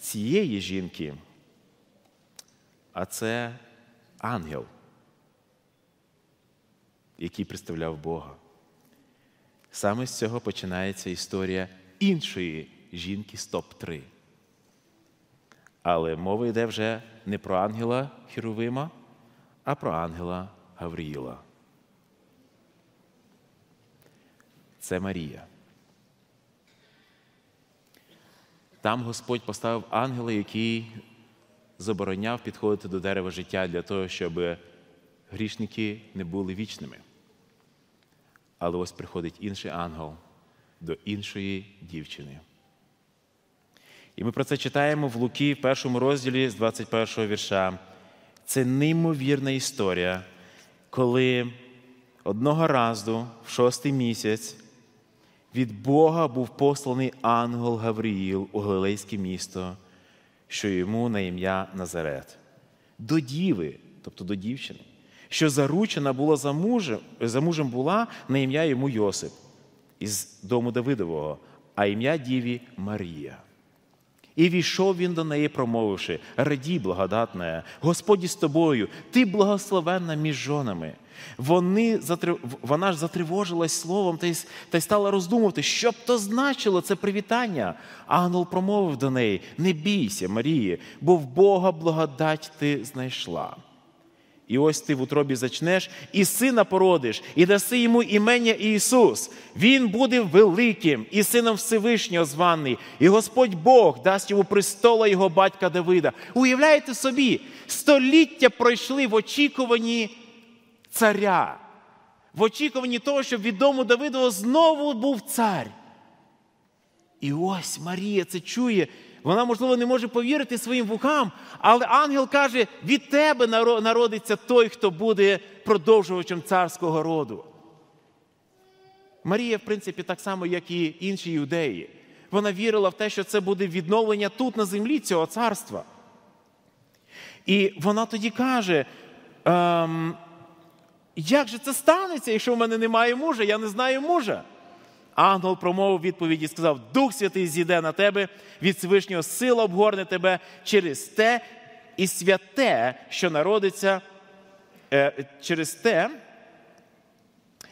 цієї жінки, а це ангел, який представляв Бога. Саме з цього починається історія іншої жінки з топ-3. Але мова йде вже не про ангела Херовима, а про ангела Гавріїла. Це Марія. Там Господь поставив ангела, який забороняв підходити до дерева життя для того, щоб грішники не були вічними. Але ось приходить інший ангел до іншої дівчини. І ми про це читаємо в Луки в першому розділі з 21 вірша. Це неймовірна історія, коли одного разу в шостий місяць від Бога був посланий ангел Гавріїл у Галилейське місто, що йому на ім'я Назарет, до діви, тобто до дівчини, що заручена була за мужем, за мужем була на ім'я йому Йосип із дому Давидового, а ім'я діві Марія. І війшов він до неї, промовивши: Радій, благодатна, Господі з тобою, ти благословенна між жонами. Вони, Вона ж затривожилась словом та й, та й стала роздумувати, що б то значило це привітання. Ангел промовив до неї: Не бійся, Марії, бо в Бога благодать ти знайшла. І ось ти в утробі зачнеш, і сина породиш, і даси йому імення Ісус. Він буде великим і сином Всевишнього званий, і Господь Бог дасть йому престола його батька Давида. Уявляєте собі, століття пройшли в очікуванні царя, в очікуванні того, щоб від дому Давидова знову був цар. І ось Марія це чує. Вона, можливо, не може повірити своїм вухам, але ангел каже: від тебе народиться той, хто буде продовжувачем царського роду. Марія, в принципі, так само, як і інші юдеї. Вона вірила в те, що це буде відновлення тут, на землі, цього царства. І вона тоді каже: ем, як же це станеться, якщо в мене немає мужа, я не знаю мужа. Ангел промовив відповідь і сказав: Дух Святий зійде на тебе, від Всевишнього сила обгорне тебе через те і святе, що народиться е, через те,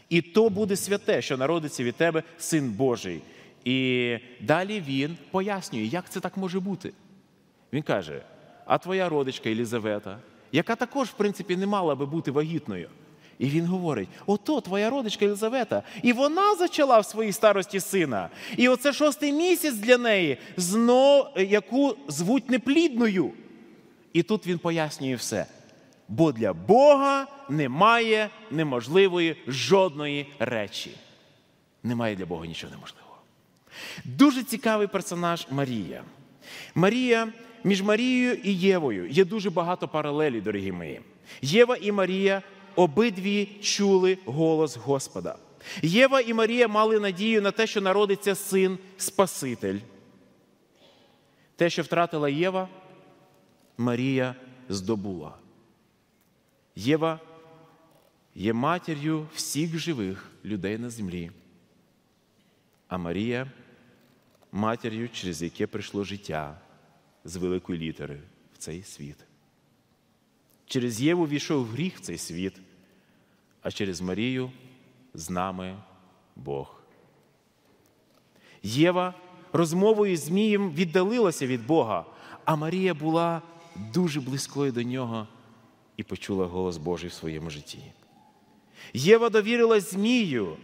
і то буде святе, що народиться від тебе син Божий. І далі він пояснює, як це так може бути. Він каже: а твоя родичка Елізавета, яка також, в принципі, не мала би бути вагітною. І він говорить: ото твоя родичка Елизавета, і вона зачала в своїй старості сина. І оце шостий місяць для неї, знов, яку звуть неплідною. І тут він пояснює все. Бо для Бога немає неможливої жодної речі. Немає для Бога нічого неможливого. Дуже цікавий персонаж Марія. Марія між Марією і Євою є дуже багато паралелей, дорогі мої. Єва і Марія обидві чули голос Господа. Єва і Марія мали надію на те, що народиться син Спаситель. Те, що втратила Єва, Марія здобула. Єва є матір'ю всіх живих людей на землі, а Марія матір'ю, через яке прийшло життя з великої літери в цей світ. Через Єву війшов гріх в цей світ, а через Марію з нами Бог. Єва розмовою з Змієм віддалилася від Бога, а Марія була дуже близькою до нього і почула голос Божий в своєму житті. Єва довірилась Змію,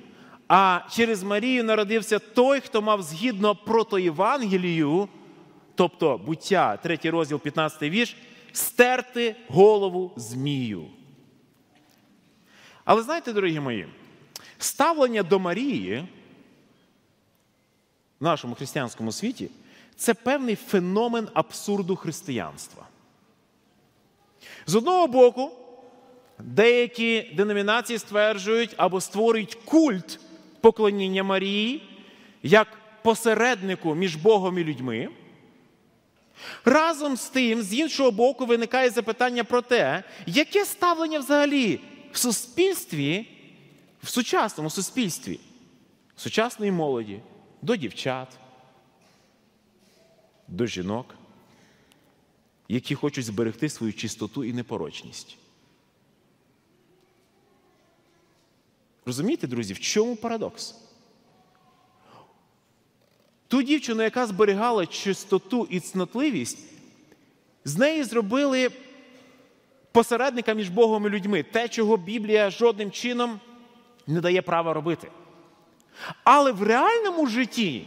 а через Марію народився той, хто мав згідно протоєвангелію, тобто буття, 3 розділ, 15 вірш, стерти голову Змію. Але знаєте, дорогі мої, ставлення до Марії в нашому християнському світі це певний феномен абсурду християнства. З одного боку, деякі деномінації стверджують або створюють культ поклоніння Марії як посереднику між Богом і людьми. Разом з тим, з іншого боку, виникає запитання про те, яке ставлення взагалі в суспільстві, в сучасному суспільстві, сучасної молоді, до дівчат, до жінок, які хочуть зберегти свою чистоту і непорочність. Розумієте, друзі, в чому парадокс? Ту дівчину, яка зберігала чистоту і цнотливість, з неї зробили посередника між Богом і людьми, те, чого Біблія жодним чином не дає права робити. Але в реальному житті,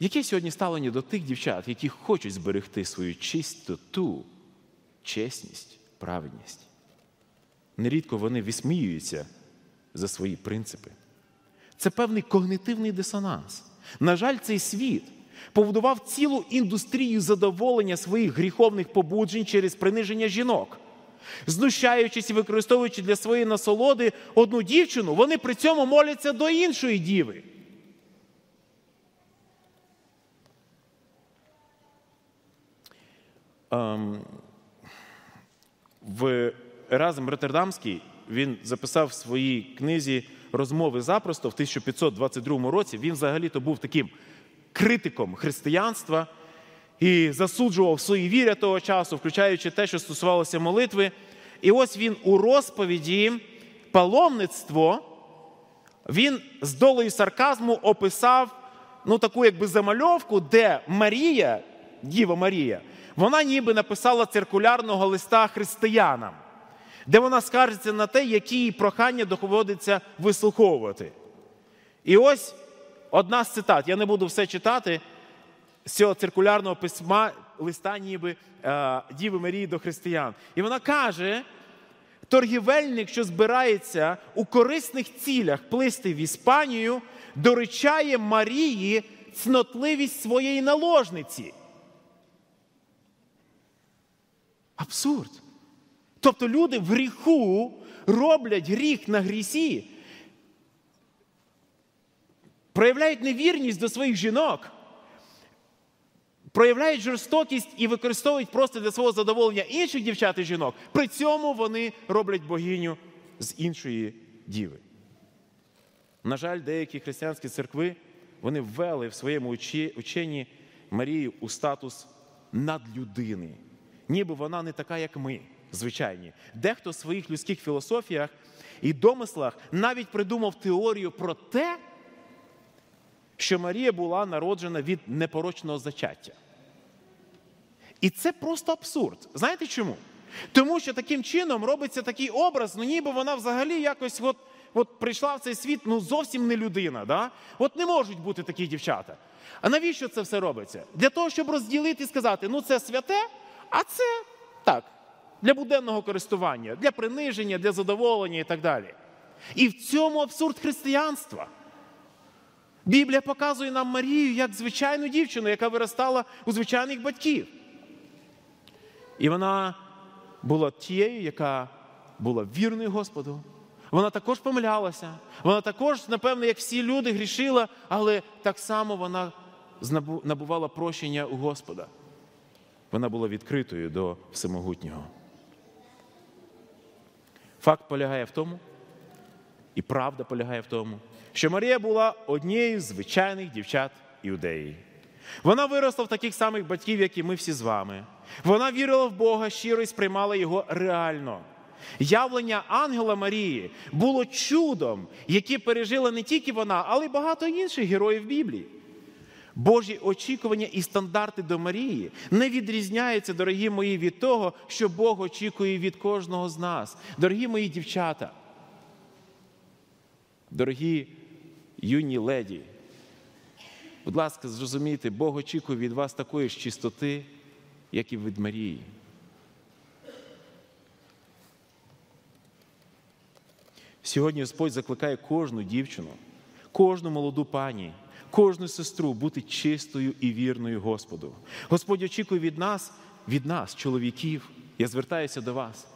яке сьогодні ставлення до тих дівчат, які хочуть зберегти свою чистоту, чесність, праведність? Нерідко вони висміюються за свої принципи. Це певний когнитивний дисонанс. На жаль, цей світ побудував цілу індустрію задоволення своїх гріховних побуджень через приниження жінок. Знущаючись і використовуючи для своєї насолоди одну дівчину, вони при цьому моляться до іншої діви. Ем, в Еразм Роттердамський він записав в своїй книзі розмови запросто в 1522 році. Він взагалі-то був таким критиком християнства і засуджував свої віря того часу, включаючи те, що стосувалося молитви. І ось він у розповіді паломництво, він з долею сарказму описав ну, таку якби замальовку, де Марія, Діва Марія, вона ніби написала циркулярного листа християнам, де вона скаржиться на те, які їй прохання доводиться вислуховувати. І ось одна з цитат. Я не буду все читати з цього циркулярного письма листа, ніби е, Діви Марії до християн. І вона каже: торгівельник, що збирається у корисних цілях плисти в Іспанію, доручає Марії цнотливість своєї наложниці. Абсурд. Тобто люди в гріху роблять гріх на грісі, проявляють невірність до своїх жінок, проявляють жорстокість і використовують просто для свого задоволення інших дівчат і жінок. При цьому вони роблять богиню з іншої діви. На жаль, деякі християнські церкви вони ввели в своєму ученні Марію у статус надлюдини, ніби вона не така, як ми, звичайні. Дехто в своїх людських філософіях і домислах навіть придумав теорію про те, що Марія була народжена від непорочного зачаття. І це просто абсурд. Знаєте чому? Тому що таким чином робиться такий образ, ну ніби вона взагалі якось от, от прийшла в цей світ, ну зовсім не людина. Да? От не можуть бути такі дівчата. А навіщо це все робиться? Для того, щоб розділити і сказати, ну це святе, а це так, для буденного користування, для приниження, для задоволення і так далі. І в цьому абсурд християнства. Біблія показує нам Марію як звичайну дівчину, яка виростала у звичайних батьків. І вона була тією, яка була вірною Господу. Вона також помилялася. Вона також, напевно, як всі люди, грішила, але так само вона набувала прощення у Господа. Вона була відкритою до всемогутнього. Факт полягає в тому, і правда полягає в тому, що Марія була однією з звичайних дівчат іудеї. Вона виросла в таких самих батьків, як і ми всі з вами. Вона вірила в Бога щиро і сприймала його реально. Явлення ангела Марії було чудом, яке пережила не тільки вона, але й багато інших героїв Біблії. Божі очікування і стандарти до Марії не відрізняються, дорогі мої, від того, що Бог очікує від кожного з нас. Дорогі мої дівчата, дорогі юні леді, будь ласка, зрозумійте, Бог очікує від вас такої ж чистоти, як і від Марії. Сьогодні Господь закликає кожну дівчину, кожну молоду пані, кожну сестру бути чистою і вірною Господу. Господь очікує від нас, від нас, чоловіків. Я звертаюся до вас.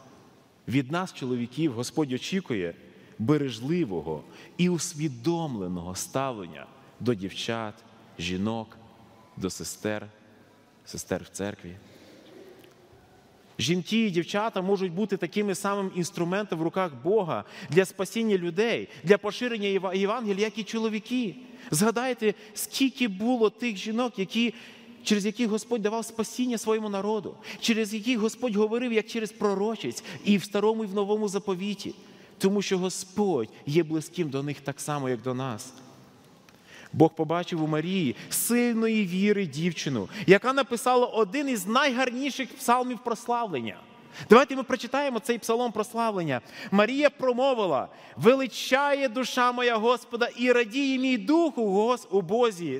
Від нас, чоловіків, Господь очікує бережливого і усвідомленого ставлення до дівчат, жінок, до сестер, сестер в церкві. Жінки і дівчата можуть бути такими самим інструментом в руках Бога для спасіння людей, для поширення Євангелія, як і чоловіки. Згадайте, скільки було тих жінок, які, через яких Господь давав спасіння своєму народу, через яких Господь говорив як через пророчець і в старому, і в новому заповіті, тому що Господь є близьким до них так само, як до нас. Бог побачив у Марії сильної віри дівчину, яка написала один із найгарніших псалмів прославлення. Давайте ми прочитаємо цей псалом прославлення. Марія промовила: величає душа моя Господа і радіє мій дух у, Бозі,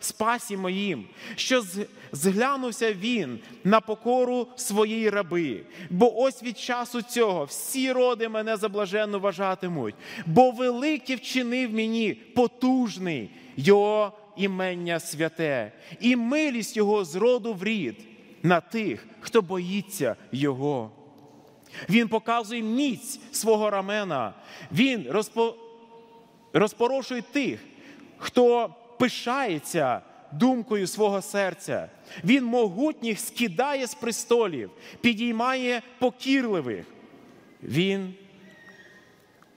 спасі моїм, що зглянувся він на покору своєї раби. Бо ось від часу цього всі роди мене заблаженно вважатимуть, бо велике вчинив мені потужний його імення святе, і милість його з роду в рід на тих, хто боїться Його. Він показує міць свого рамена. Він розпо... розпорошує тих, хто пишається думкою свого серця. Він могутніх скидає з престолів, підіймає покірливих. Він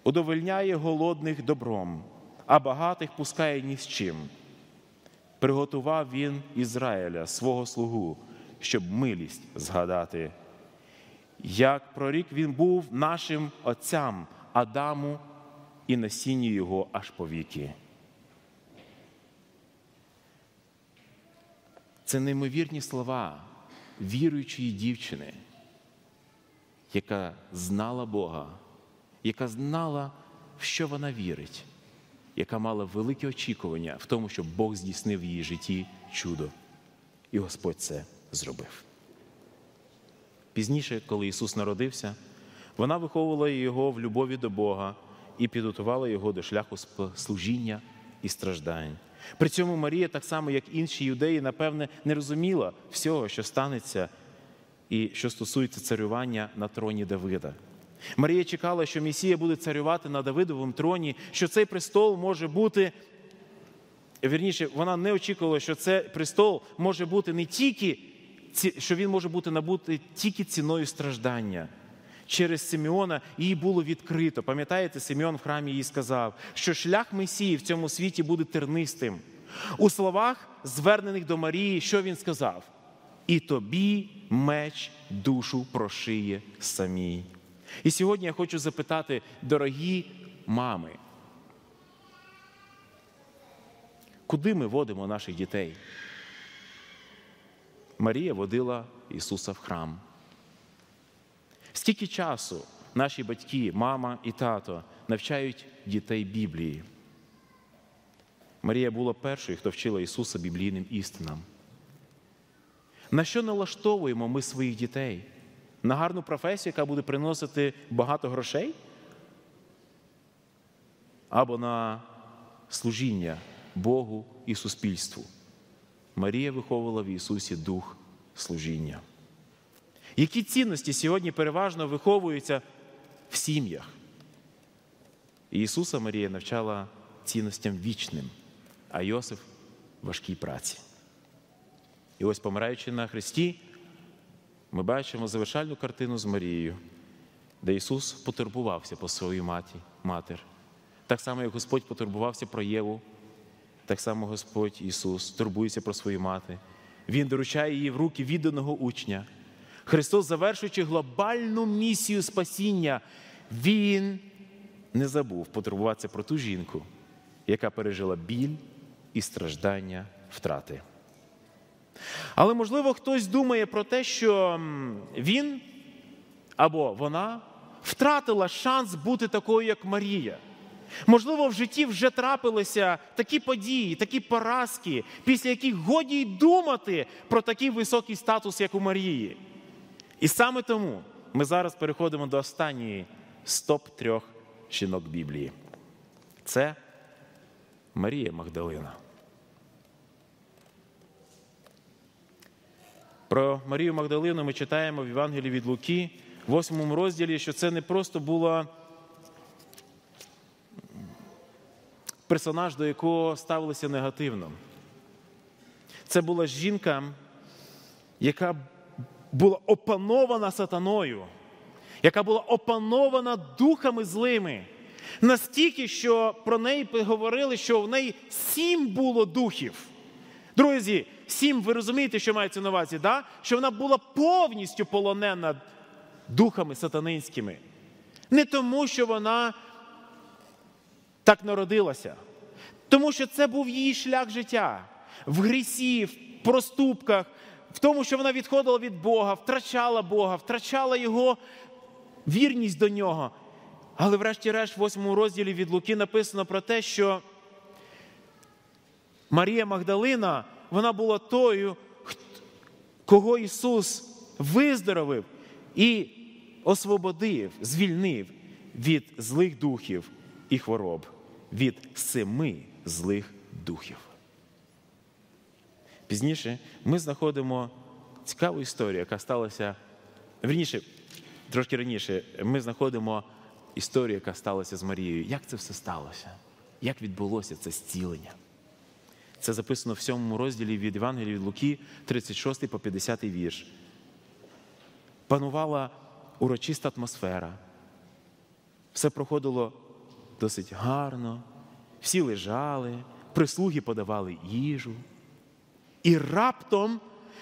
удовольняє голодних добром, а багатих пускає ні з чим. Приготував він Ізраїля, свого слугу, щоб милість згадати. Як прорік він був нашим отцям Адаму і насінню його аж по віки. Це неймовірні слова віруючої дівчини, яка знала Бога, яка знала, в що вона вірить, яка мала велике очікування в тому, щоб Бог здійснив в її житті чудо. І Господь це зробив. Пізніше, коли Ісус народився, вона виховувала його в любові до Бога і підготувала його до шляху служіння і страждань. При цьому Марія, так само як інші юдеї, напевне, не розуміла всього, що станеться і що стосується царювання на троні Давида. Марія чекала, що Месія буде царювати на Давидовому троні, що цей престол може бути вірніше, вона не очікувала, що це престол може бути не тільки, що він може бути набути тільки ціною страждання. Через Симеона їй було відкрито. Пам'ятаєте, Симеон в храмі їй сказав, що шлях Месії в цьому світі буде тернистим. У словах, звернених до Марії, що він сказав? І тобі меч душу прошиє самій. І сьогодні я хочу запитати, дорогі мами, Куди ми водимо наших дітей? Марія водила Ісуса в храм. Скільки часу наші батьки, мама і тато навчають дітей Біблії? Марія була першою, хто вчила Ісуса біблійним істинам. На що налаштовуємо ми своїх дітей? На гарну професію, яка буде приносити багато грошей? Або на служіння Богу і суспільству. Марія виховувала в Ісусі дух служіння. Які цінності сьогодні переважно виховуються в сім'ях? Ісуса Марія навчала цінностям вічним, а Йосиф важкій праці. І ось, помираючи на Христі, ми бачимо завершальну картину з Марією, де Ісус потурбувався по своїй маті, матір. Так само, як Господь потурбувався про Єву, так само Господь Ісус турбується про свою мати. Він доручає її в руки відданого учня. Христос, завершуючи глобальну місію спасіння, Він не забув потурбуватися про ту жінку, яка пережила біль і страждання втрати. Але, можливо, хтось думає про те, що він або вона втратила шанс бути такою, як Марія. Можливо, в житті вже трапилися такі події, такі поразки, після яких годі й думати про такий високий статус, як у Марії. І саме тому ми зараз переходимо до останньої з топ трьох жінок Біблії. Це Марія Магдалина. Про Марію Магдалину ми читаємо в Євангелії від Луки, в 8 розділі, що це не просто була. Персонаж, до якого ставилися негативно. Це була жінка, яка була опанована сатаною, яка була опанована духами злими. Настільки, що про неї говорили, що в неї сім було духів. Друзі, сім, ви розумієте, що мається на увазі, да? що вона була повністю полонена духами сатанинськими. Не тому, що вона так народилася, тому що це був її шлях життя. В грісі, в проступках, в тому, що вона відходила від Бога, втрачала Бога, втрачала Його вірність до нього. Але, врешті-решт, в восьмому розділі від Луки написано про те, що Марія Магдалина, вона була тою, кого Ісус виздоровив і освободив, звільнив від злих духів і хвороб, від семи злих духів. Пізніше ми знаходимо цікаву історію, яка сталася. Вірніше, трошки раніше, ми знаходимо історію, яка сталася з Марією. Як це все сталося? Як відбулося це зцілення? Це записано в сьомому розділі від Євангелії від Луки, 36 по 50 вірш. Панувала урочиста атмосфера. Все проходило досить гарно, всі лежали, прислуги подавали їжу. І раптом,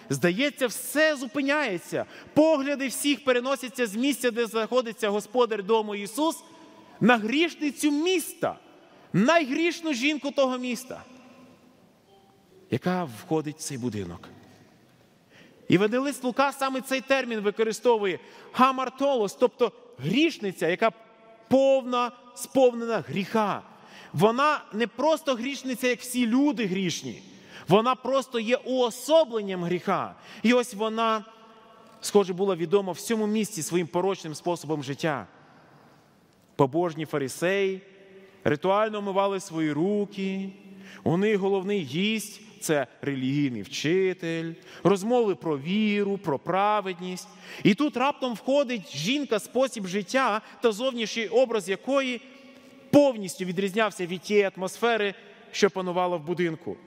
здається, все зупиняється. Погляди всіх переносяться з місця, де знаходиться Господар дому Ісус, на грішницю міста, найгрішну жінку того міста, яка входить в цей будинок. І Евангелист Лука саме цей термін використовує гамартолос, тобто грішниця, яка повна, сповнена гріха. Вона не просто грішниця, як всі люди грішні. Вона просто є уособленням гріха. І ось вона, схоже, була відома в цьому місці своїм порочним способом життя. Побожні фарисеї ритуально мивали свої руки. У них головний гість це релігійний вчитель, розмови про віру, про праведність. І тут раптом входить жінка, спосіб життя та зовнішній образ якої повністю відрізнявся від тієї атмосфери, що панувала в будинку.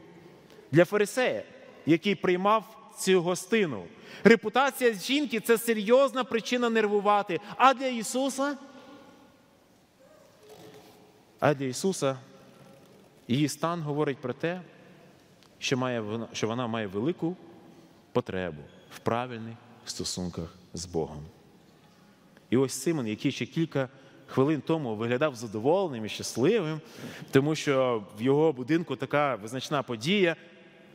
Для фарисея, який приймав цю гостину, репутація жінки це серйозна причина нервувати. А для Ісуса? А для Ісуса її стан говорить про те, що, має, що вона має велику потребу в правильних стосунках з Богом. І ось Симон, який ще кілька хвилин тому виглядав задоволеним і щасливим, тому що в його будинку така визначна подія,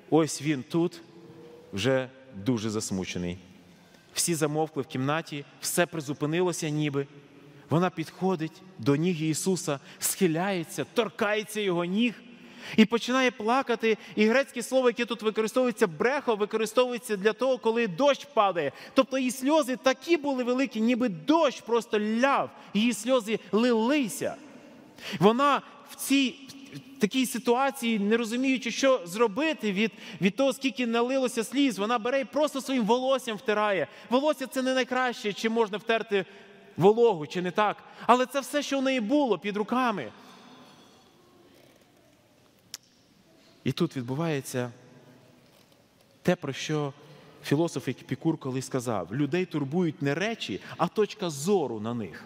ось він тут вже дуже засмучений. Всі замовкли в кімнаті, все призупинилося ніби. Вона підходить до ніг Ісуса, схиляється, торкається його ніг і починає плакати. І грецьке слово, яке тут використовується, брехо, використовується для того, коли дощ падає. Тобто її сльози такі були великі, ніби дощ просто ляв, її сльози лилися. Вона в цій такій ситуації, не розуміючи, що зробити від, від того, скільки налилося сліз, вона бере і просто своїм волоссям втирає. Волосся це не найкраще, чим можна втерти вологу, чи не так. Але це все, що в неї було під руками. І тут відбувається те, про що філософ Епікур колись сказав: людей турбують не речі, а точка зору на них.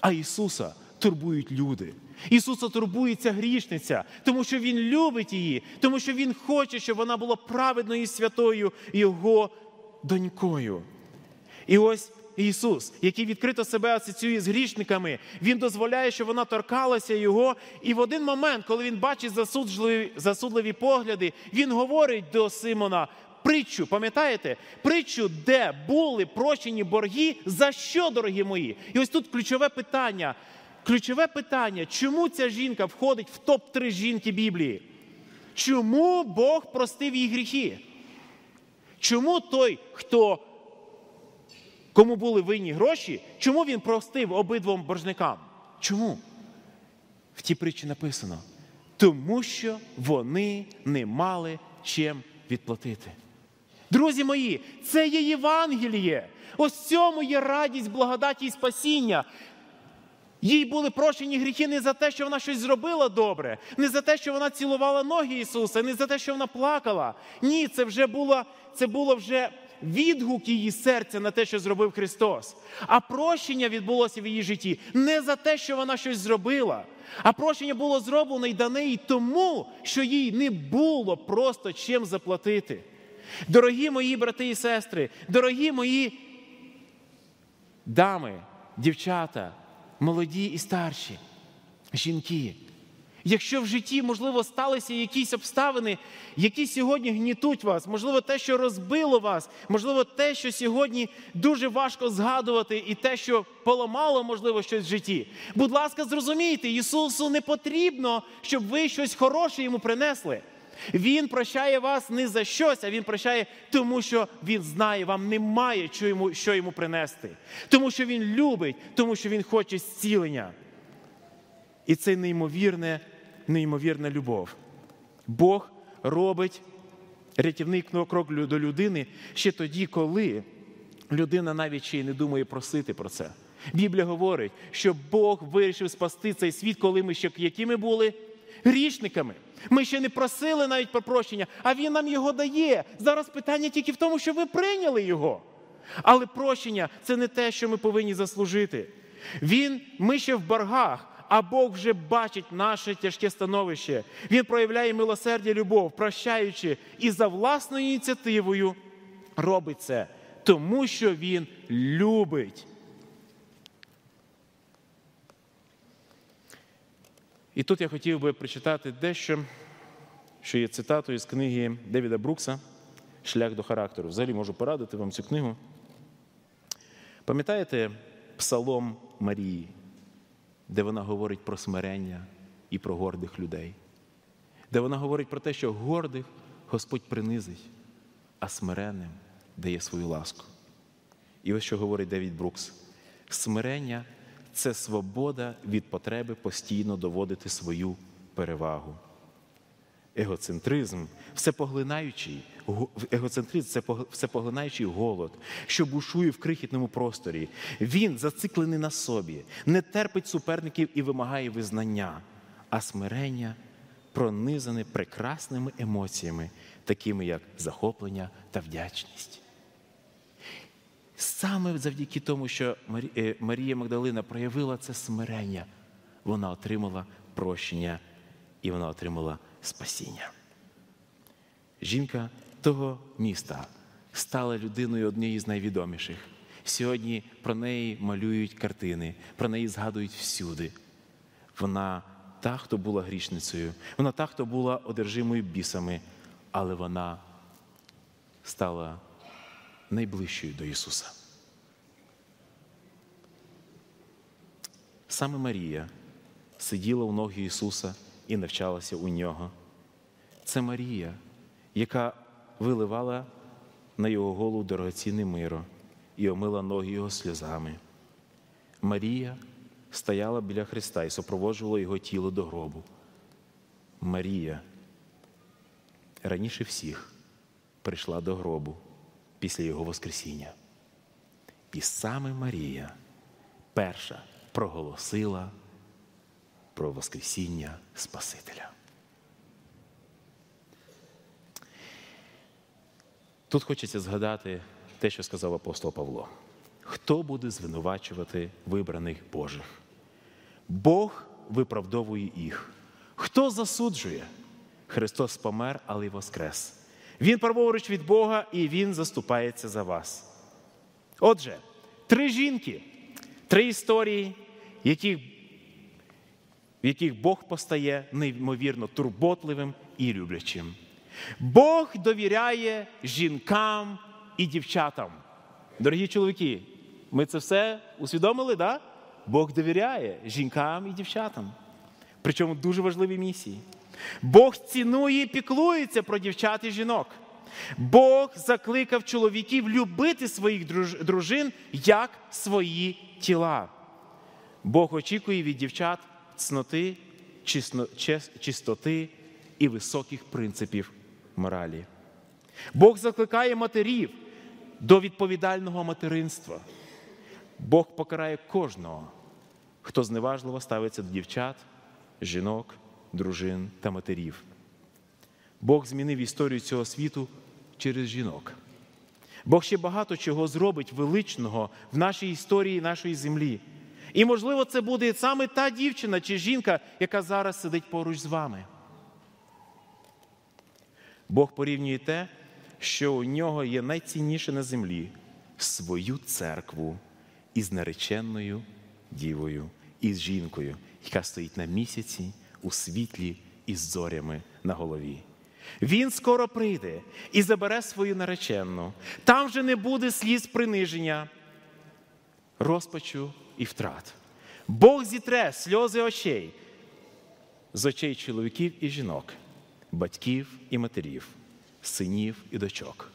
А Ісуса турбують люди. Ісуса турбується грішниця, тому що Він любить її, тому що Він хоче, щоб вона була праведною і святою Його донькою. І ось Ісус, який відкрито себе асоціює з грішниками, Він дозволяє, щоб вона торкалася Його. І в один момент, коли він бачить засудливі, засудливі погляди, Він говорить до Симона притчу, пам'ятаєте? Притчу, де були прощені борги, за що, дорогі мої? І ось тут ключове питання. Ключове питання, чому ця жінка входить в топ-3 жінки Біблії? Чому Бог простив їй гріхи? Чому той, хто кому були винні гроші, чому він простив обидвом боржникам? Чому? В тій притчі написано: тому що вони не мали чим відплатити. Друзі мої, це є Євангеліє. Ось в цьому є радість, благодаті і спасіння. Їй були прощені гріхи не за те, що вона щось зробила добре, не за те, що вона цілувала ноги Ісуса, не за те, що вона плакала. Ні, це вже було, це було вже відгук її серця на те, що зробив Христос. А прощення відбулося в її житті не за те, що вона щось зробила, а прощення було зроблено і дане їй тому, що їй не було просто чим заплатити. Дорогі мої брати і сестри, дорогі мої дами, дівчата, молоді і старші, жінки. Якщо в житті, можливо, сталися якісь обставини, які сьогодні гнітуть вас, можливо, те, що розбило вас, можливо, те, що сьогодні дуже важко згадувати, і те, що поламало, можливо, щось в житті. Будь ласка, зрозумійте, Ісусу не потрібно, щоб ви щось хороше йому принесли. Він прощає вас не за щось, а Він прощає, тому що Він знає, вам немає що йому, що йому принести. Тому що Він любить, тому що Він хоче зцілення. І це неймовірне, неймовірна любов. Бог робить рятівний крок до людини ще тоді, коли людина навіть ще й не думає просити про це. Біблія говорить, що Бог вирішив спасти цей світ, коли ми ще якими були грішниками. Ми ще не просили навіть про прощення, а Він нам його дає. Зараз питання тільки в тому, що ви прийняли його. Але прощення це не те, що ми повинні заслужити. Він, Ми ще в боргах, а Бог вже бачить наше тяжке становище. Він проявляє милосердя, любов, прощаючи і за власною ініціативою робить це, тому що Він любить. І тут я хотів би прочитати дещо, що є цитатою з книги Девіда Брукса Шлях до характеру. Взагалі можу порадити вам цю книгу. Пам'ятаєте Псалом Марії, де вона говорить про смирення і про гордих людей, де вона говорить про те, що гордих Господь принизить, а смиренним дає свою ласку. І ось що говорить Девід Брукс: смирення це свобода від потреби постійно доводити свою перевагу. Егоцентризм всепоглинаючий, егоцентризм це всепоглинаючий голод, що бушує в крихітному просторі. Він зациклений на собі, не терпить суперників і вимагає визнання, а смирення пронизане прекрасними емоціями, такими як захоплення та вдячність. Саме завдяки тому, що е, Марія Магдалина проявила це смирення, вона отримала прощення і вона отримала спасіння. Жінка того міста стала людиною однією з найвідоміших. Сьогодні про неї малюють картини, про неї згадують всюди. Вона та, хто була грішницею, вона та, хто була одержимою бісами, але вона стала найближчою до Ісуса. Саме Марія сиділа у ноги Ісуса і навчалася у нього. Це Марія, яка виливала на його голову дорогоцінне миро і омила ноги його сльозами. Марія стояла біля Христа і супроводжувала його тіло до гробу. Марія раніше всіх прийшла до гробу після Його Воскресіння. І саме Марія перша проголосила про Воскресіння Спасителя. Тут хочеться згадати те, що сказав апостол Павло. Хто буде звинувачувати вибраних Божих? Бог виправдовує їх. Хто засуджує? Христос помер, але й воскрес. Він праворуч від Бога і Він заступається за вас. Отже, три жінки, три історії, яких, в яких Бог постає неймовірно турботливим і люблячим. Бог довіряє жінкам і дівчатам. Дорогі чоловіки, ми це все усвідомили, да? Бог довіряє жінкам і дівчатам. Причому дуже важливі місії. Бог цінує і піклується про дівчат і жінок. Бог закликав чоловіків любити своїх дружин як свої тіла. Бог очікує від дівчат цноти, чистоти і високих принципів моралі. Бог закликає матерів до відповідального материнства. Бог покарає кожного, хто зневажливо ставиться до дівчат, жінок, дружин та матерів. Бог змінив історію цього світу через жінок. Бог ще багато чого зробить величного в нашій історії нашої землі. І, можливо, це буде саме та дівчина чи жінка, яка зараз сидить поруч з вами. Бог порівнює те, що у нього є найцінніше на землі свою церкву із нареченою дівою, із жінкою, яка стоїть на місяці у світлі із зорями на голові. Він скоро прийде і забере свою наречену. Там вже не буде сліз приниження, розпачу і втрат. Бог зітре сльози очей з очей чоловіків і жінок, батьків і матерів, синів і дочок.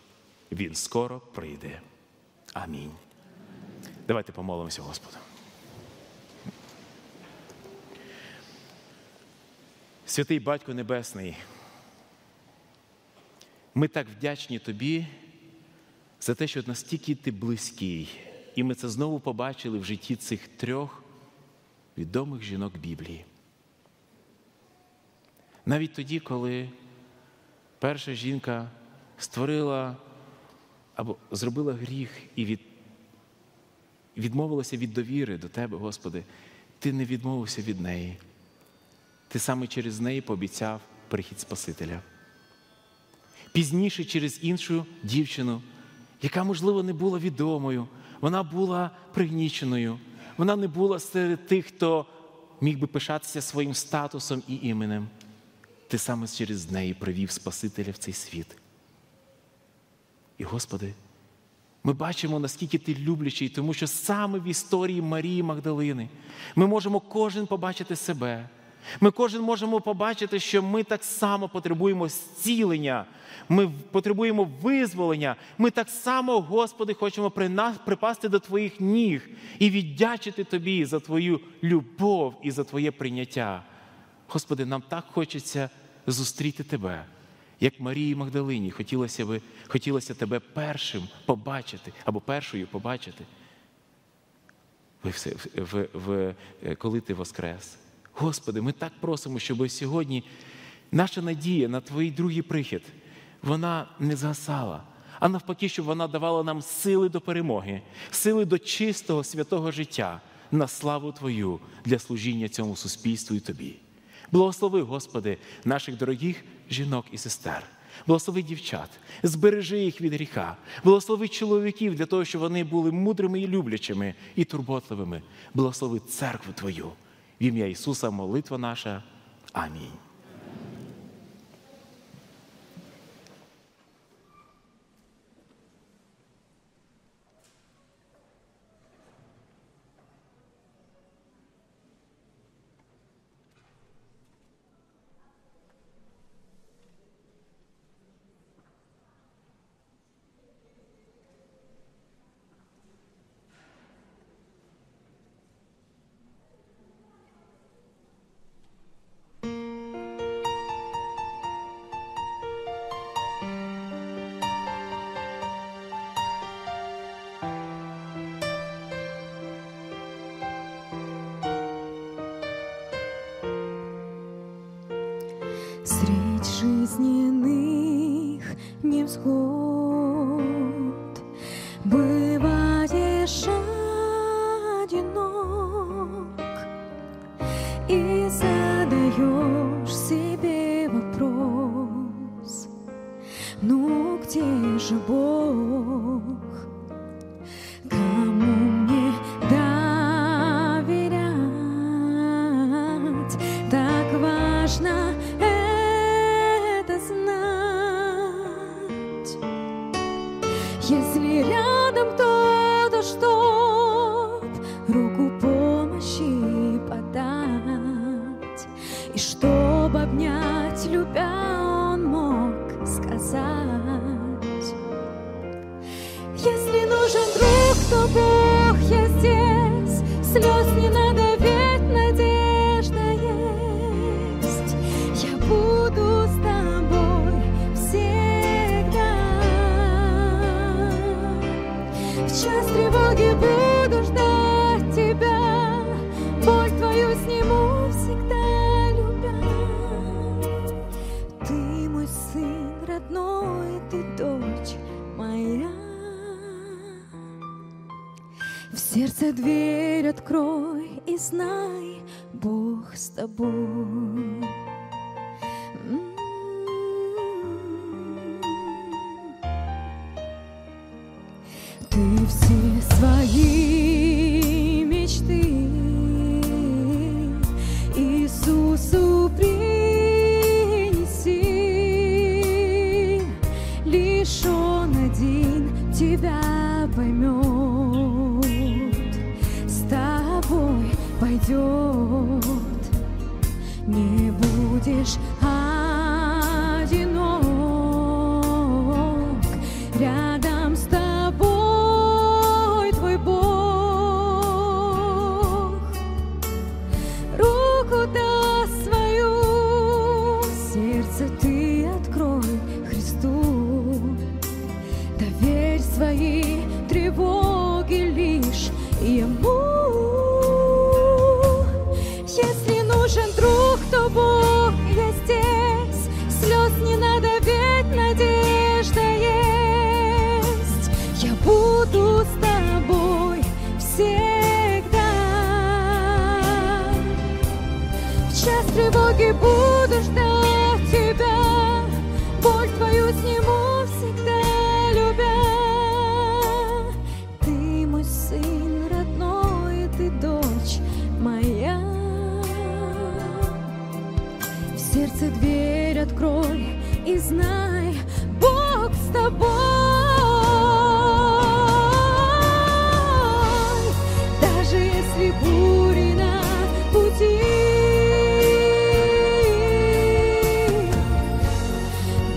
Він скоро прийде. Амінь. Давайте помолимося Господу. Святий Батько Небесний, ми так вдячні Тобі за те, що настільки ти близький, і ми це знову побачили в житті цих трьох відомих жінок Біблії. Навіть тоді, коли перша жінка створила або зробила гріх і від, відмовилася від довіри до Тебе, Господи, Ти не відмовився від неї. Ти саме через неї пообіцяв прихід Спасителя. Пізніше через іншу дівчину, яка, можливо, не була відомою, вона була пригніченою, вона не була серед тих, хто міг би пишатися своїм статусом і іменем. Ти саме через неї привів Спасителя в цей світ. І, Господи, ми бачимо, наскільки ти люблячий, тому що саме в історії Марії Магдалини ми можемо кожен побачити себе. Ми кожен можемо побачити, що ми так само потребуємо зцілення, ми потребуємо визволення. Ми так само, Господи, хочемо припасти до Твоїх ніг і віддячити Тобі за Твою любов і за Твоє прийняття. Господи, нам так хочеться зустріти Тебе, як Марії Магдалині хотілося би, хотілося Тебе першим побачити або першою побачити, в, в, в, коли Ти воскрес. Господи, ми так просимо, щоб сьогодні наша надія на Твій другий прихід, вона не згасала, а навпаки, щоб вона давала нам сили до перемоги, сили до чистого святого життя на славу Твою для служіння цьому суспільству і Тобі. Благослови, Господи, наших дорогих жінок і сестер. Благослови дівчат, збережи їх від гріха, благослови чоловіків для того, щоб вони були мудрими і люблячими і турботливими. Благослови церкву Твою. В ім'я Ісуса молитва наша. Амінь. Сердце дверь открой и знай, Бог с тобой.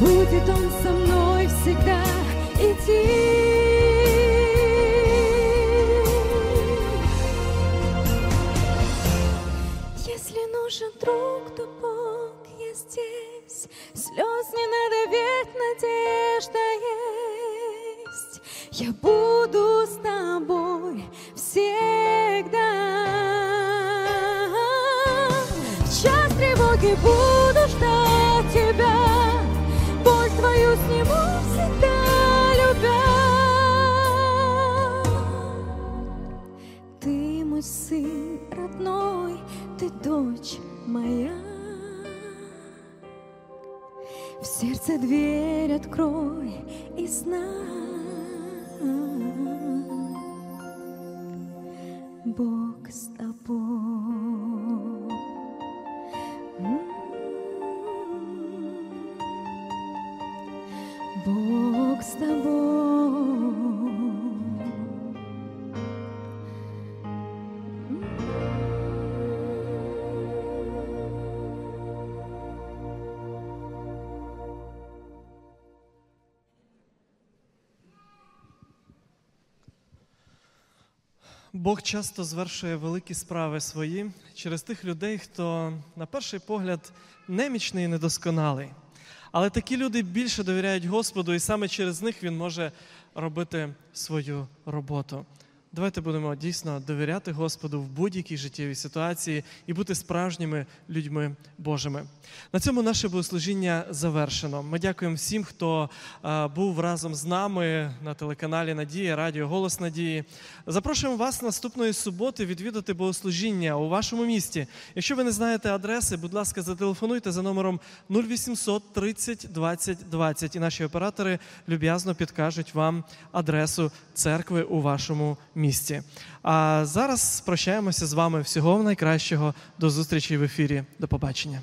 Будет Он со мной всегда идти. Если нужен друг, то Бог, я здесь. Слез не надо, ведь надежда есть. Я буду с тобой всегда. В час тревоги буду ждать тебя, твою сниму всегда любя. Ты мой сын родной, ты дочь моя. В сердце дверь открой и знай, Бог с тобой. Бог с тобой. Бог часто звершує великі справи свої через тих людей, хто на перший погляд немічний і недосконалий. Але такі люди більше довіряють Господу, і саме через них Він може робити свою роботу. Давайте будемо дійсно довіряти Господу в будь-якій життєвій ситуації і бути справжніми людьми Божими. На цьому наше богослужіння завершено. Ми дякуємо всім, хто е, був разом з нами на телеканалі Надія, Радіо Голос Надії. Запрошуємо вас наступної суботи відвідати богослужіння у вашому місті. Якщо ви не знаєте адреси, будь ласка, зателефонуйте за номером 0800 30 20 20, і наші оператори люб'язно підкажуть вам адресу церкви у вашому місті. А зараз прощаємося з вами всього найкращого. До зустрічі в ефірі. До побачення.